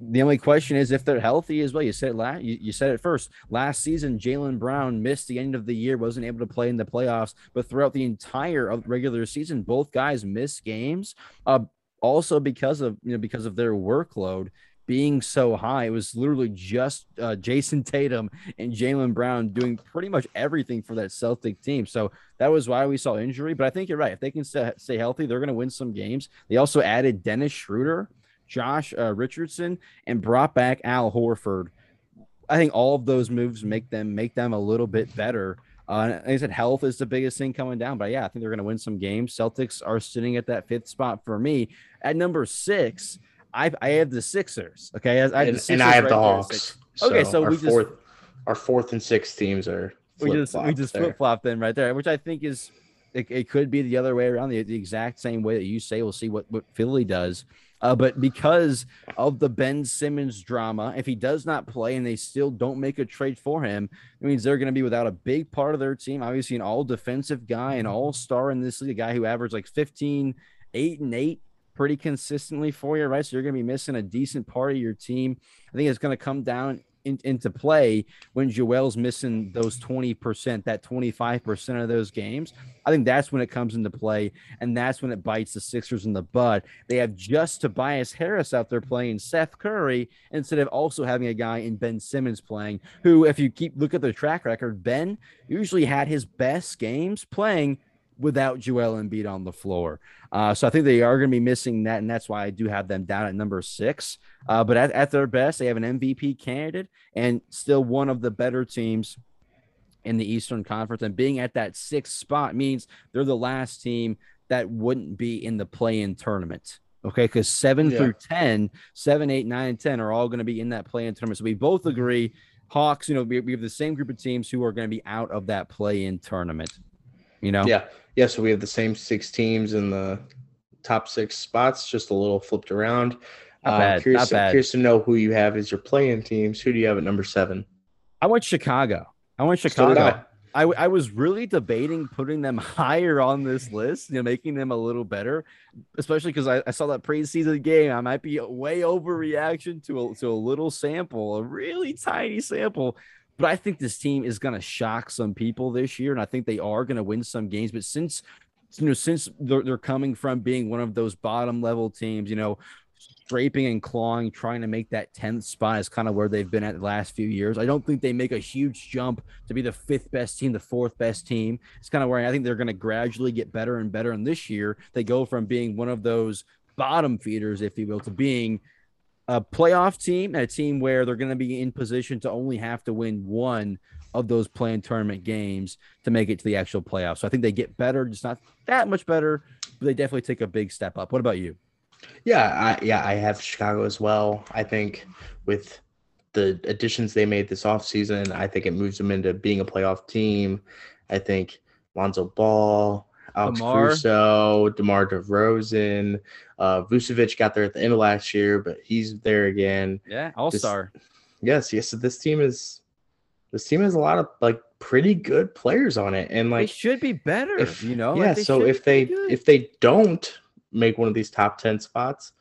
The only question is if they're healthy as well. You said it last, you, you said it first. Last season, Jaylen Brown missed the end of the year, wasn't able to play in the playoffs, but throughout the entire regular season, both guys missed games. Uh, also because of you know because of their workload being so high. It was literally just uh, Jayson Tatum and Jaylen Brown doing pretty much everything for that Celtic team. So that was why we saw injury. But I think you're right. If they can stay, stay healthy, they're going to win some games. They also added Dennis Schroeder, Josh uh, Richardson, and brought back Al Horford. I think all of those moves make them make them a little bit better. Uh, like I said, health is the biggest thing coming down. But yeah, I think they're going to win some games. Celtics are sitting at that fifth spot for me. At number six, I I have the Sixers. Okay, I, I have and, and, I have right the Hawks. So okay, so we fourth, just our fourth and sixth teams are we just we just flip flop them right there, which I think is it, it could be the other way around, the, the exact same way that you say. We'll see what, what Philly does. Uh, but because of the Ben Simmons drama, if he does not play and they still don't make a trade for him, it means they're going to be without a big part of their team. Obviously, an all defensive guy, an all star in this league, a guy who averaged like 15, 8, and 8 pretty consistently for you, right? So you're going to be missing a decent part of your team. I think it's going to come down in, into play when Joel's missing those 20%, that 25% of those games. I think that's when it comes into play. And that's when it bites the Sixers in the butt. They have just Tobias Harris out there playing Seth Curry instead of also having a guy in Ben Simmons playing, who, if you keep look at the track record, Ben usually had his best games playing without Joel Embiid on the floor. Uh, so I think they are going to be missing that, and that's why I do have them down at number six. Uh, but at, at their best, they have an MVP candidate and still one of the better teams in the Eastern Conference. And being at that sixth spot means they're the last team that wouldn't be in the play-in tournament. Okay, because seven yeah. through 10, seven, eight, nine, and 10 are all going to be in that play in tournament. So we both agree Hawks, you know, we, we have the same group of teams who are going to be out of that play in tournament. You know? Yeah yeah, so we have the same six teams in the top six spots, just a little flipped around. Not um, bad. Curious, not bad. curious to know who you have as your play-in teams. Who do you have at number seven? I went Chicago. I went Chicago. I, I was really debating putting them higher on this list, you know, making them a little better, especially because I, I, saw that preseason game. I might be way overreaction to a, to a little sample, a really tiny sample. But I think this team is going to shock some people this year, and I think they are going to win some games. But since you know, since they're, they're coming from being one of those bottom level teams, you know, scraping and clawing, trying to make that 10th spot is kind of where they've been at the last few years. I don't think they make a huge jump to be the fifth best team, the fourth best team. It's kind of where I think they're going to gradually get better and better. And this year, they go from being one of those bottom feeders, if you will, to being a playoff team and a team where they're going to be in position to only have to win one of those play-in tournament games to make it to the actual playoffs. So I think they get better, just not that much better, but they definitely take a big step up. What about you? Yeah, I, yeah, I have Chicago as well. I think with the additions they made this offseason, I think it moves them into being a playoff team. I think Lonzo Ball, Alex DeMar. Caruso, DeMar DeRozan, uh, Vucevic got there at the end of last year, but he's there again. Yeah, all star. Yes, yes. So this team is this team has a lot of like pretty good players on it, and like they should be better. If, you know, yeah. Like so if they if they don't make one of these top ten spots,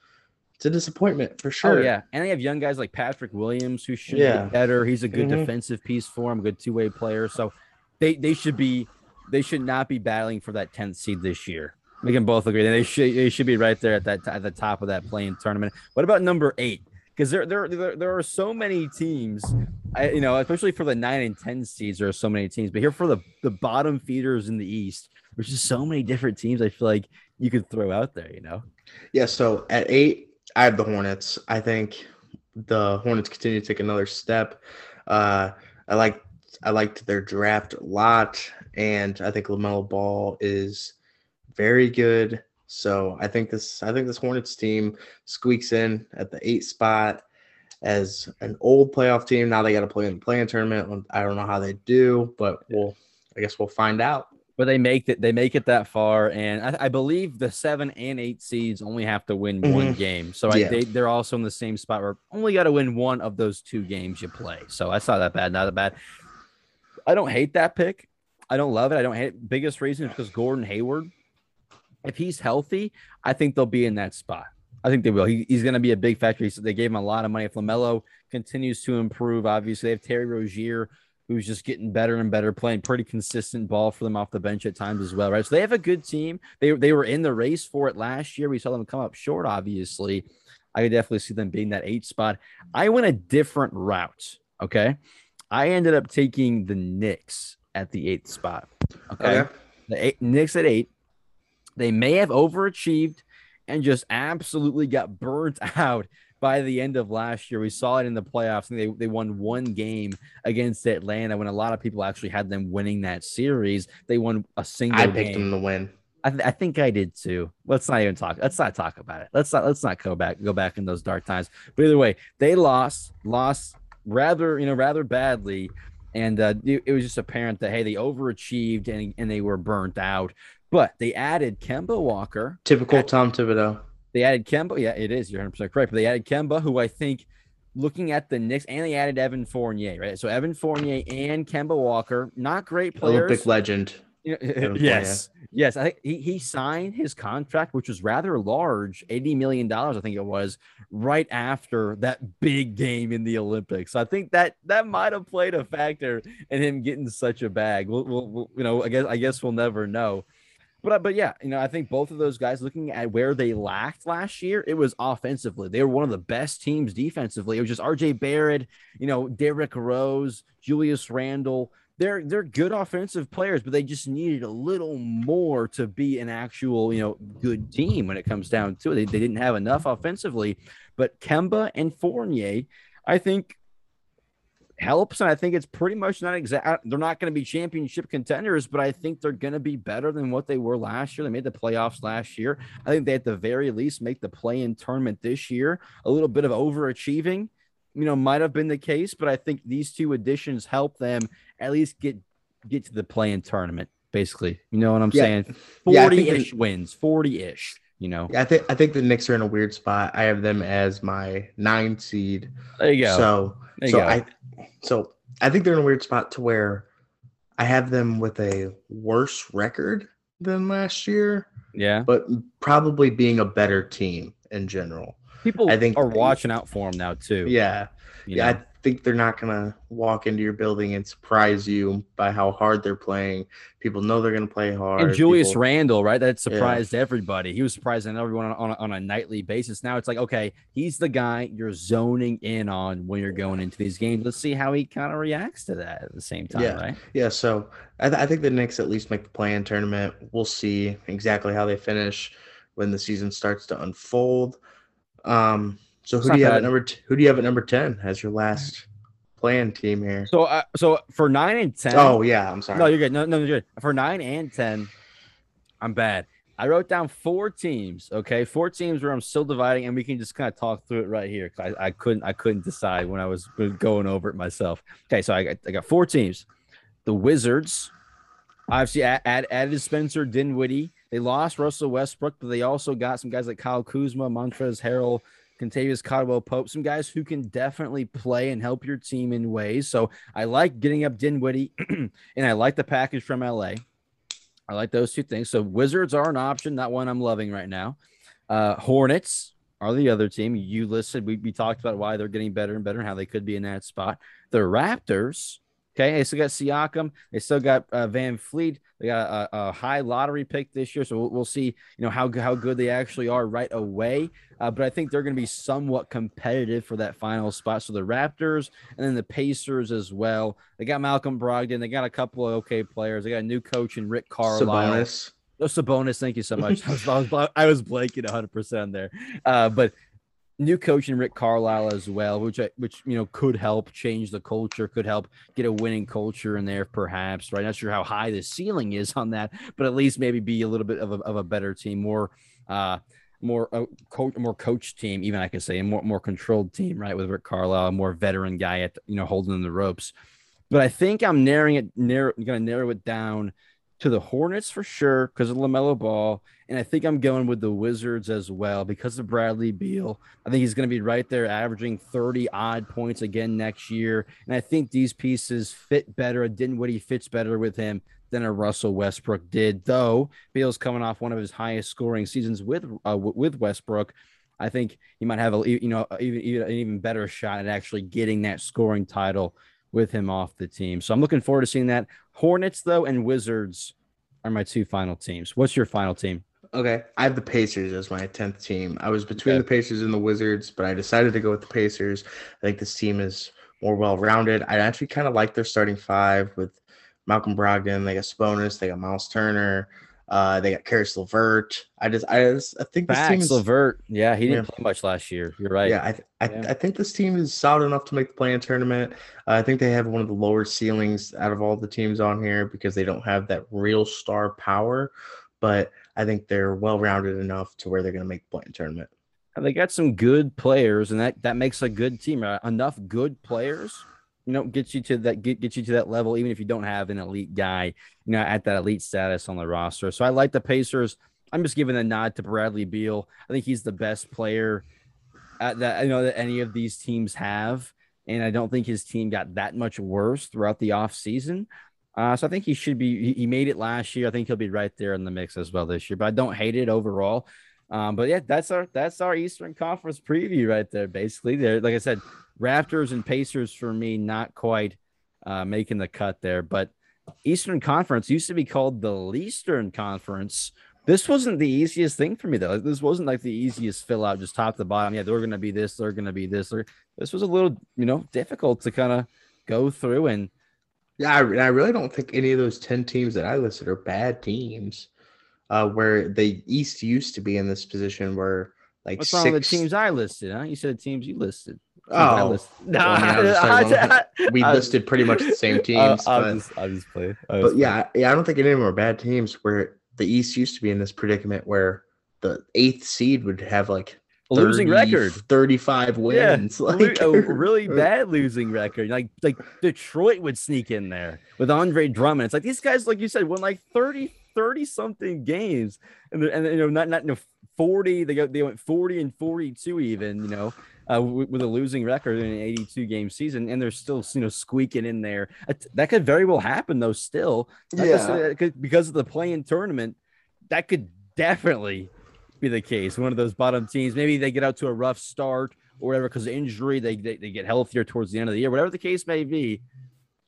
it's a disappointment for oh, sure. Oh, yeah, and they have young guys like Patrick Williams who should yeah. be better. He's a good mm-hmm. defensive piece for him, good two way player. So they they should be they should not be battling for that 10th seed this year. We can both agree that they should they should be right there at that at the top of that play-in tournament. What about number eight? Because there, there there there are so many teams, I, you know, especially for the nine and ten seeds, there are so many teams. But here for the the bottom feeders in the East, there's just so many different teams. I feel like you could throw out there. You know. Yeah. So at eight, I have the Hornets. I think the Hornets continue to take another step. Uh, I like I liked their draft a lot, and I think Lamelo Ball is very good. So I think this I think this Hornets team squeaks in at the eight spot as an old playoff team. Now they got to play in the play-in tournament. I don't know how they do, but we'll I guess we'll find out. But they make it they make it that far, and I, I believe the seven and eight seeds only have to win mm-hmm. one game. So yeah. I, they they're also in the same spot where only got to win one of those two games you play. So that's not that bad, not that bad. I don't hate that pick. I don't love it. I don't hate it. Biggest reason is because Gordon Hayward, if he's healthy, I think they'll be in that spot. I think they will. He, he's going to be a big factor. They gave him a lot of money. If LaMelo continues to improve, obviously, they have Terry Rozier, who's just getting better and better, playing pretty consistent ball for them off the bench at times as well, right? So they have a good team. They, they were in the race for it last year. We saw them come up short, obviously. I could definitely see them being that eight spot. I went a different route. Okay. I ended up taking the Knicks at the eighth spot. Okay. Oh, okay. The eight, Knicks at eight. They may have overachieved and just absolutely got burnt out by the end of last year. We saw it in the playoffs. And they, they won one game against Atlanta when a lot of people actually had them winning that series. They won a single I picked game. them to win. I, th- I, think I did too. Let's not even talk. Let's not talk about it. Let's not let's not go back go back in those dark times. But either way, they lost, lost rather, you know, rather badly. And uh, it, was just apparent that hey, they overachieved and, and they were burnt out. But they added Kemba Walker. Typical Tom Thibodeau. They added Kemba. Yeah, it is. You're 100 percent correct. But they added Kemba, who I think, looking at the Knicks, and they added Evan Fournier. Right. So Evan Fournier and Kemba Walker, not great players. Olympic legend. Yes, yes. I think he, he signed his contract, which was rather large, eighty million dollars, I think it was, right after that big game in the Olympics. So I think that that might have played a factor in him getting such a bag. We'll, we'll, we'll, you know, I guess I guess we'll never know. But but yeah, you know, I think both of those guys, looking at where they lacked last year, it was offensively. They were one of the best teams defensively. It was just R.J. Barrett, you know, Derrick Rose, Julius Randle they're they're good offensive players, but they just needed a little more to be an actual, you know, good team when it comes down to it. They, they didn't have enough offensively, but Kemba and Fournier, I think helps and I think it's pretty much not exact they're not going to be championship contenders but I think they're going to be better than what they were last year. They made the playoffs last year. I think they at the very least make the play in tournament this year a little bit of overachieving you know, might have been the case, but I think these two additions help them at least get get to the play-in tournament. Basically, you know what I'm yeah. saying? Forty-ish yeah, wins, forty-ish. You know, yeah, I think I think the Knicks are in a weird spot. I have them as my nine seed. There you go. So, so go. I, so I think they're in a weird spot to where I have them with a worse record than last year. Yeah, but probably being a better team in general. People I think are watching out for him now too. Yeah. Yeah, know? I think they're not gonna walk into your building and surprise you by how hard they're playing. People know they're gonna play hard. And Julius People, Randle, right? That surprised yeah. everybody. He was surprising everyone on, on, a, on a nightly basis. Now it's like, okay, he's the guy you're zoning in on when you're going into these games. Let's see how he kind of reacts to that at the same time, yeah. right? Yeah. So I, th- I think the Knicks at least make the play in tournament. We'll see exactly how they finish when the season starts to unfold. Um, so who do you have at number? T- who do you have at number ten as your last play-in team here? So, uh, so for nine and ten. Oh yeah, I'm sorry. No, you're good. No, no, you're good. For nine and ten, I'm bad. I wrote down four teams. Okay, four teams where I'm still dividing, and we can just kind of talk through it right here. I, I couldn't, I couldn't decide when I was going over it myself. Okay, so I got, I got four teams. The Wizards, obviously, add, added Spencer Dinwiddie. They lost Russell Westbrook, but they also got some guys like Kyle Kuzma, Montrezl Harrell, Kentavious Caldwell Pope, some guys who can definitely play and help your team in ways. So I like getting up Dinwiddie, and I like the package from LA. I like those two things. So Wizards are an option, not one I'm loving right now. Uh, Hornets are the other team. You listed, we, we talked about why they're getting better and better and how they could be in that spot. The Raptors Okay, they still got Siakam. They still got uh, VanVleet. They got a, a, high lottery pick this year, so we'll, we'll, see. You know how how good they actually are right away. Uh, but I think they're going to be somewhat competitive for that final spot. So the Raptors and then the Pacers as well. They got Malcolm Brogdon. They got a couple of okay players. They got a new coach in Rick Carlisle. Sabonis. Oh, Sabonis, thank you so much. I was, I was, I was blanking 100% there. Uh, but new coach in Rick Carlisle as well, which I, which you know could help change the culture, could help get a winning culture in there, perhaps. Right? Not sure how high the ceiling is on that, but at least maybe be a little bit of a, of a better team, more uh more uh, coach more coach team, even I could say, a more more controlled team, right? With Rick Carlisle, a more veteran guy at you know holding the ropes. But I think I'm narrowing it, narrow, going to narrow it down to the Hornets for sure because of LaMelo Ball. And I think I'm going with the Wizards as well because of Bradley Beal. I think he's going to be right there, averaging 30 odd points again next year. And I think these pieces fit better. A Dinwiddie fits better with him than a Russell Westbrook did, though Beal's coming off one of his highest scoring seasons with uh, with Westbrook. I think he might have a you know even, even an even better shot at actually getting that scoring title with him off the team. So I'm looking forward to seeing that. Hornets, though, and Wizards are my two final teams. What's your final team? Okay. I have the Pacers as my 10th team. I was between okay. the Pacers and the Wizards, but I decided to go with the Pacers. I think this team is more well rounded. I actually kind of like their starting five with Malcolm Brogdon. They got Sabonis, they got Miles Turner, uh, they got Caris LeVert. I just, I just, I think this team is LeVert. Yeah, he didn't yeah. play much last year. You're right. Yeah, I, I, yeah. I think this team is solid enough to make the play-in tournament. Uh, I think they have one of the lower ceilings out of all the teams on here because they don't have that real star power. But I think they're well-rounded enough to where they're going to make the play-in tournament. And they got some good players, and that that makes a good team. Uh, enough good players you know, get you to that get, get you to that level, even if you don't have an elite guy, you know, at that elite status on the roster. So I like the Pacers. I'm just giving a nod to Bradley Beal. I think he's the best player at that you know that any of these teams have. And I don't think his team got that much worse throughout the offseason. Uh, so I think he should be. He made it last year. I think he'll be right there in the mix as well this year. But I don't hate it overall. Um, but yeah, that's our that's our Eastern Conference preview right there. Basically, there, like I said, Raptors and Pacers for me not quite uh, making the cut there. But Eastern Conference used to be called the Eastern Conference. This wasn't the easiest thing for me though. This wasn't like the easiest fill out, just top to bottom. Yeah, they're going to be this, they're going to be this. This was a little, you know, difficult to kind of go through. And yeah, I, I really don't think any of those ten teams that I listed are bad teams uh, where the East used to be in this position where like what's six... wrong with the teams I listed? Huh? You said teams you listed. Oh, listed. no, I mean, we listed pretty much the same teams. I'll, but, just, just but yeah, yeah, I don't think any of them are bad teams. Where the East used to be in this predicament where the eighth seed would have like 30, losing record 35 wins yeah, like a really bad losing record like like detroit would sneak in there with andre drummond it's like these guys like you said won like 30 30 something games and, and you know not not you know, 40 they go they went 40 and 42 even you know uh, with, a losing record in an 82 game season and they're still you know squeaking in there. That could very well happen though still. Yeah. because of the play-in tournament that could definitely be the case. One of those bottom teams maybe they get out to a rough start or whatever because of injury they, they, they get healthier towards the end of the year whatever the case may be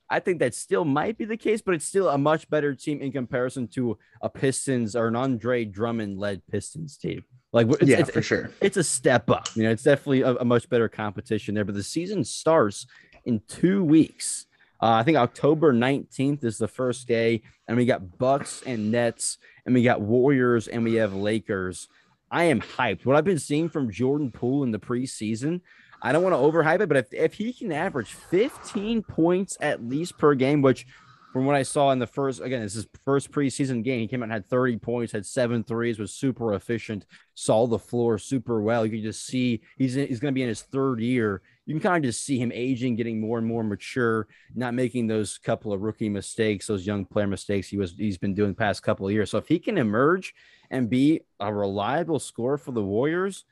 I think that still might be the case, but it's still a much better team in comparison to a Pistons or an Andre Drummond led Pistons team. Like, it's, yeah, it's, for sure. It's a step up. You know, it's definitely a, a much better competition there. But the season starts in two weeks. Uh, I think October 19th is the first day, and we got Bucks and Nets, and we got Warriors, and we have Lakers. I am hyped. What I've been seeing from Jordan Poole in the preseason, I don't want to overhype it, but if, if he can average 15 points at least per game, which from what I saw in the first, again, this is first preseason game, he came out and had 30 points, had seven threes, was super efficient, saw the floor super well. You can just see he's he's going to be in his third year. You can kind of just see him aging, getting more and more mature, not making those couple of rookie mistakes, those young player mistakes he was he's been doing past couple of years. So if he can emerge and be a reliable scorer for the Warriors,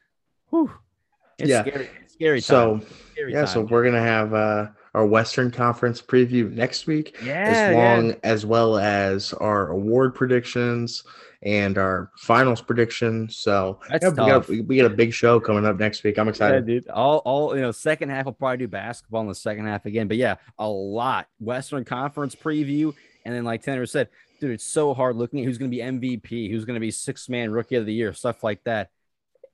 whew, it's yeah. scary. Scary. Time. So scary yeah, time. so we're gonna have uh, our Western Conference preview next week, yeah, as long yeah. as well as our award predictions and our finals predictions. So That's yeah, we, got, we, we got a big show coming up next week. I'm excited. Yeah, dude. All, all you know, second half will probably do basketball in the second half again. But yeah, a lot Western Conference preview, and then like Tanner said, dude, it's so hard looking at who's going to be MVP, who's going to be six man rookie of the year, stuff like that.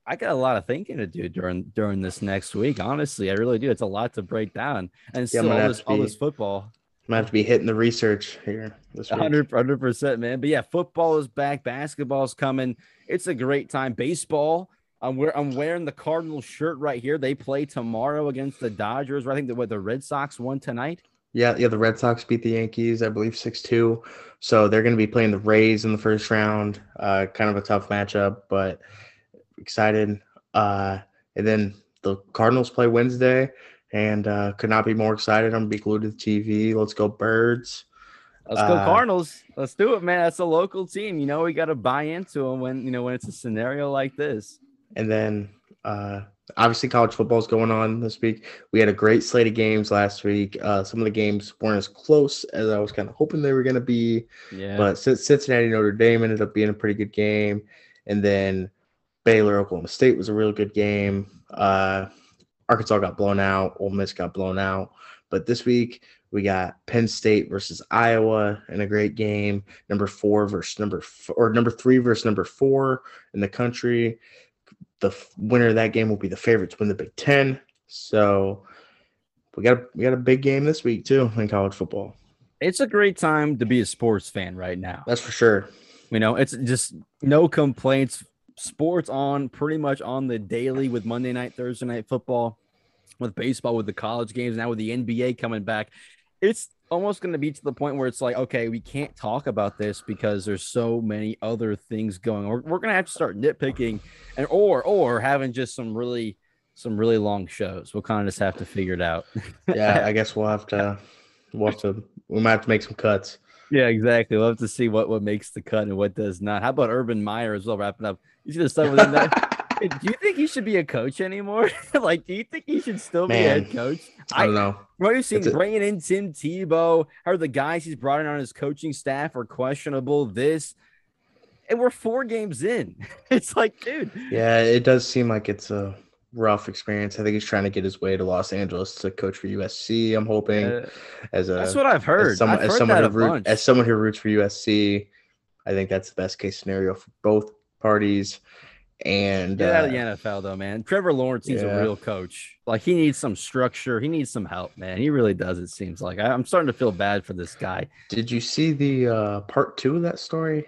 I got a lot of thinking to do during during this next week. Honestly, I really do. It's a lot to break down, and still all this, be, all this football. I'm gonna have to be hitting the research here this 100 percent, man. But yeah, football is back. Basketball's coming. It's a great time. Baseball. I'm wearing I'm wearing the Cardinals shirt right here. They play tomorrow against the Dodgers. I think that what the Red Sox won tonight. Yeah, yeah. The Red Sox beat the Yankees, I believe, six two. So they're going to be playing the Rays in the first round. Uh, kind of a tough matchup, but excited. Uh, and then the Cardinals play Wednesday, and uh, could not be more excited. I'm gonna be glued to the TV. Let's go Birds. Let's go uh, Cardinals. Let's do it, man. That's a local team. You know, we got to buy into them when you know when it's a scenario like this. And then uh, obviously college football is going on this week. We had a great slate of games last week. Uh, some of the games weren't as close as I was kind of hoping they were going to be. Yeah. But Cincinnati Notre Dame ended up being a pretty good game, and then Baylor, Oklahoma State was a real good game. Uh, Arkansas got blown out. Ole Miss got blown out. But this week we got Penn State versus Iowa in a great game. Number four versus number four, or number three versus number four in the country. The winner of that game will be the favorites win the Big Ten. So we got a, we got a big game this week too in college football. It's a great time to be a sports fan right now. That's for sure. You know, it's just no complaints sports on pretty much on the daily with Monday night, Thursday night football, with baseball, with the college games, now with the NBA coming back. It's almost going to be to the point where it's like, okay, we can't talk about this because there's so many other things going. We're, we're going to have to start nitpicking and or or having just some really some really long shows. We'll kind of just have to figure it out. yeah, I guess we'll have to we'll have to we might have to make some cuts. Yeah, exactly. We'll have to see what, what makes the cut and what does not. How about Urban Meyer as well? Wrapping up. You should have stuck with him there. do you think he should be a coach anymore? like, do you think he should still be a head coach? I, don't know. What you've seen bringing in Tim Tebow, how the guys he's brought in on his coaching staff are questionable. This, and we're four games in. It's like, dude. Yeah, it does seem like it's a rough experience. I think he's trying to get his way to Los Angeles to coach for USC. I'm hoping uh, as a that's what I've heard. As someone, I've as, heard someone who root, as someone who roots for USC, I think that's the best case scenario for both parties. And get out of the uh, NFL though, man. Trevor Lawrence needs yeah. a real coach. Like he needs some structure. He needs some help, man. He really does. It seems like I, am starting to feel bad for this guy. Did you see the uh, part two of that story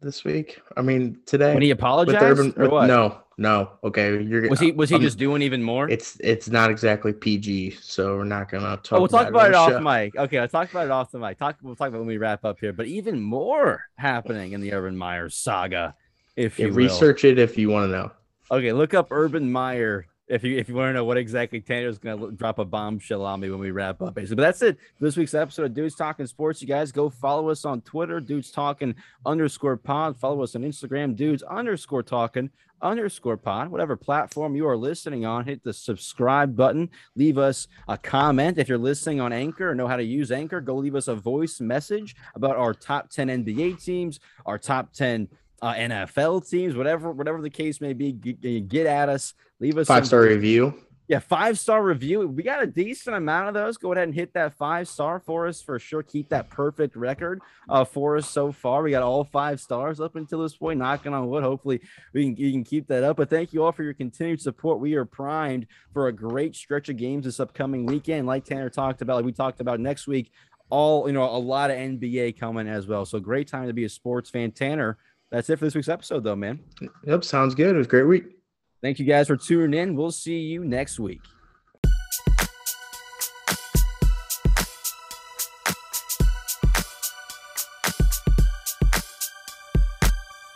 this week? I mean, today when he apologized Urban? No, no. Okay, you're was he was he just doing even more? It's it's not exactly PG, so we're not gonna talk. Oh, we'll talk about, about it, off mic. Okay, let's talk about it off the mic. Talk. We'll talk about when we wrap up here. But even more happening in the Urban Meyer saga if you research it if you want to know. Okay, look up Urban Meyer if you if you want to know what exactly Tanner's going to drop a bombshell on me when we wrap up. Basically, but that's it. for This week's episode of Dudes Talking Sports. You guys go follow us on Twitter, Dudes Talking underscore Pod. Follow us on Instagram, Dudes underscore Talking underscore Pod. Whatever platform you are listening on, hit the subscribe button. Leave us a comment if you're listening on Anchor or know how to use Anchor. Go leave us a voice message about our top ten NBA teams, our top ten uh, NFL teams, whatever whatever the case may be. Get, get at us. Leave us five star review. Yeah, five star review. We got a decent amount of those. Go ahead and hit that five star for us for sure. Keep that perfect record uh, for us so far. We got all five stars up until this point. Knocking on wood. Hopefully, we can, you can keep that up. But thank you all for your continued support. We are primed for a great stretch of games this upcoming weekend. Like Tanner talked about, like we talked about next week. All you know, a lot of NBA coming as well. So great time to be a sports fan. Tanner, that's it for this week's episode, though, man. Yep, sounds good. It was a great week. Thank you guys for tuning in. We'll see you next week.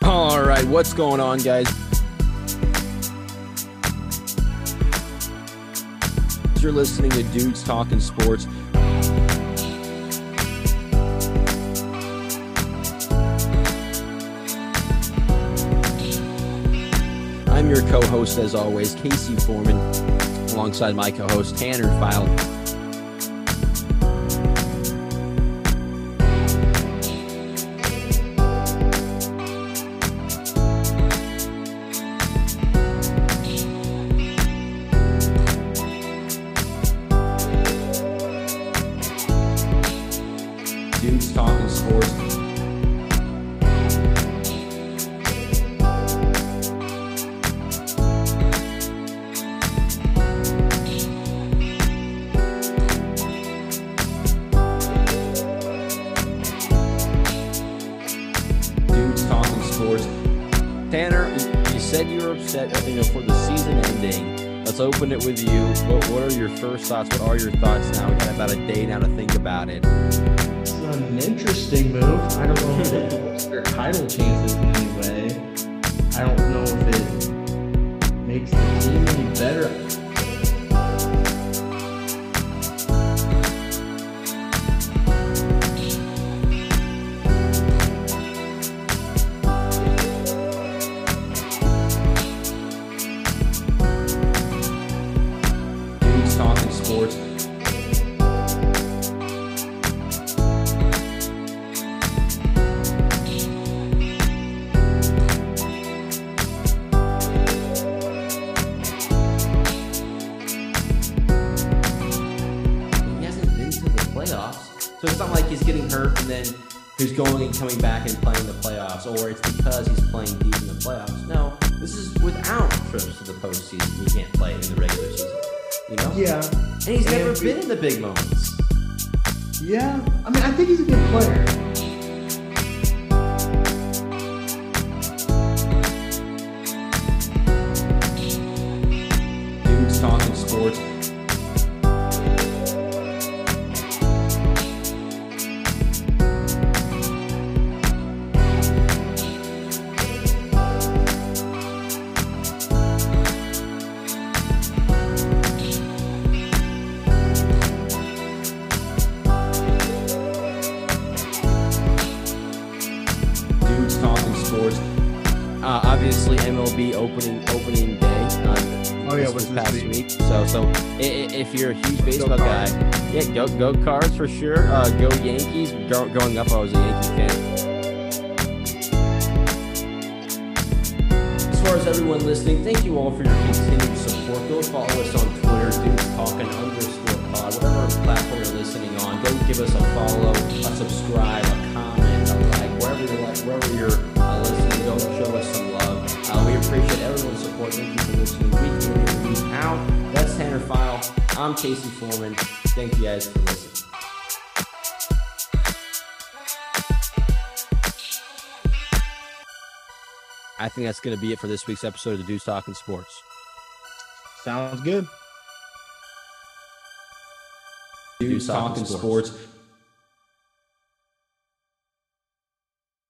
All right, what's going on, guys? You're listening to Dudes Talking Sports. I'm your co host, as always, Casey Foreman, alongside my co host, Tanner File. Thoughts? What are your first thoughts What are your thoughts now? We got about a day now to think about it. It's an interesting move. I don't know if it their title chances in any way. I don't know big moments. Yeah, I mean, I think he's a good player. Go Cards for sure. Uh, go Yankees. Gro- growing up, I was a Yankee fan. As far as everyone listening, thank you all for your continued support. Go follow us on Twitter, Dudes Talking underscore pod, whatever platform you're listening on. Go give us a follow, a subscribe, a comment, a like, wherever you like, wherever you're uh, listening. Go show us some love. Uh, we appreciate everyone's support. Thank you for listening week in out. That's Tanner File. I'm Casey Foreman. Thank you guys for listening. I think that's going to be it for this week's episode of the Dudes Talking Sports. Sounds good. Dudes Talking Sports.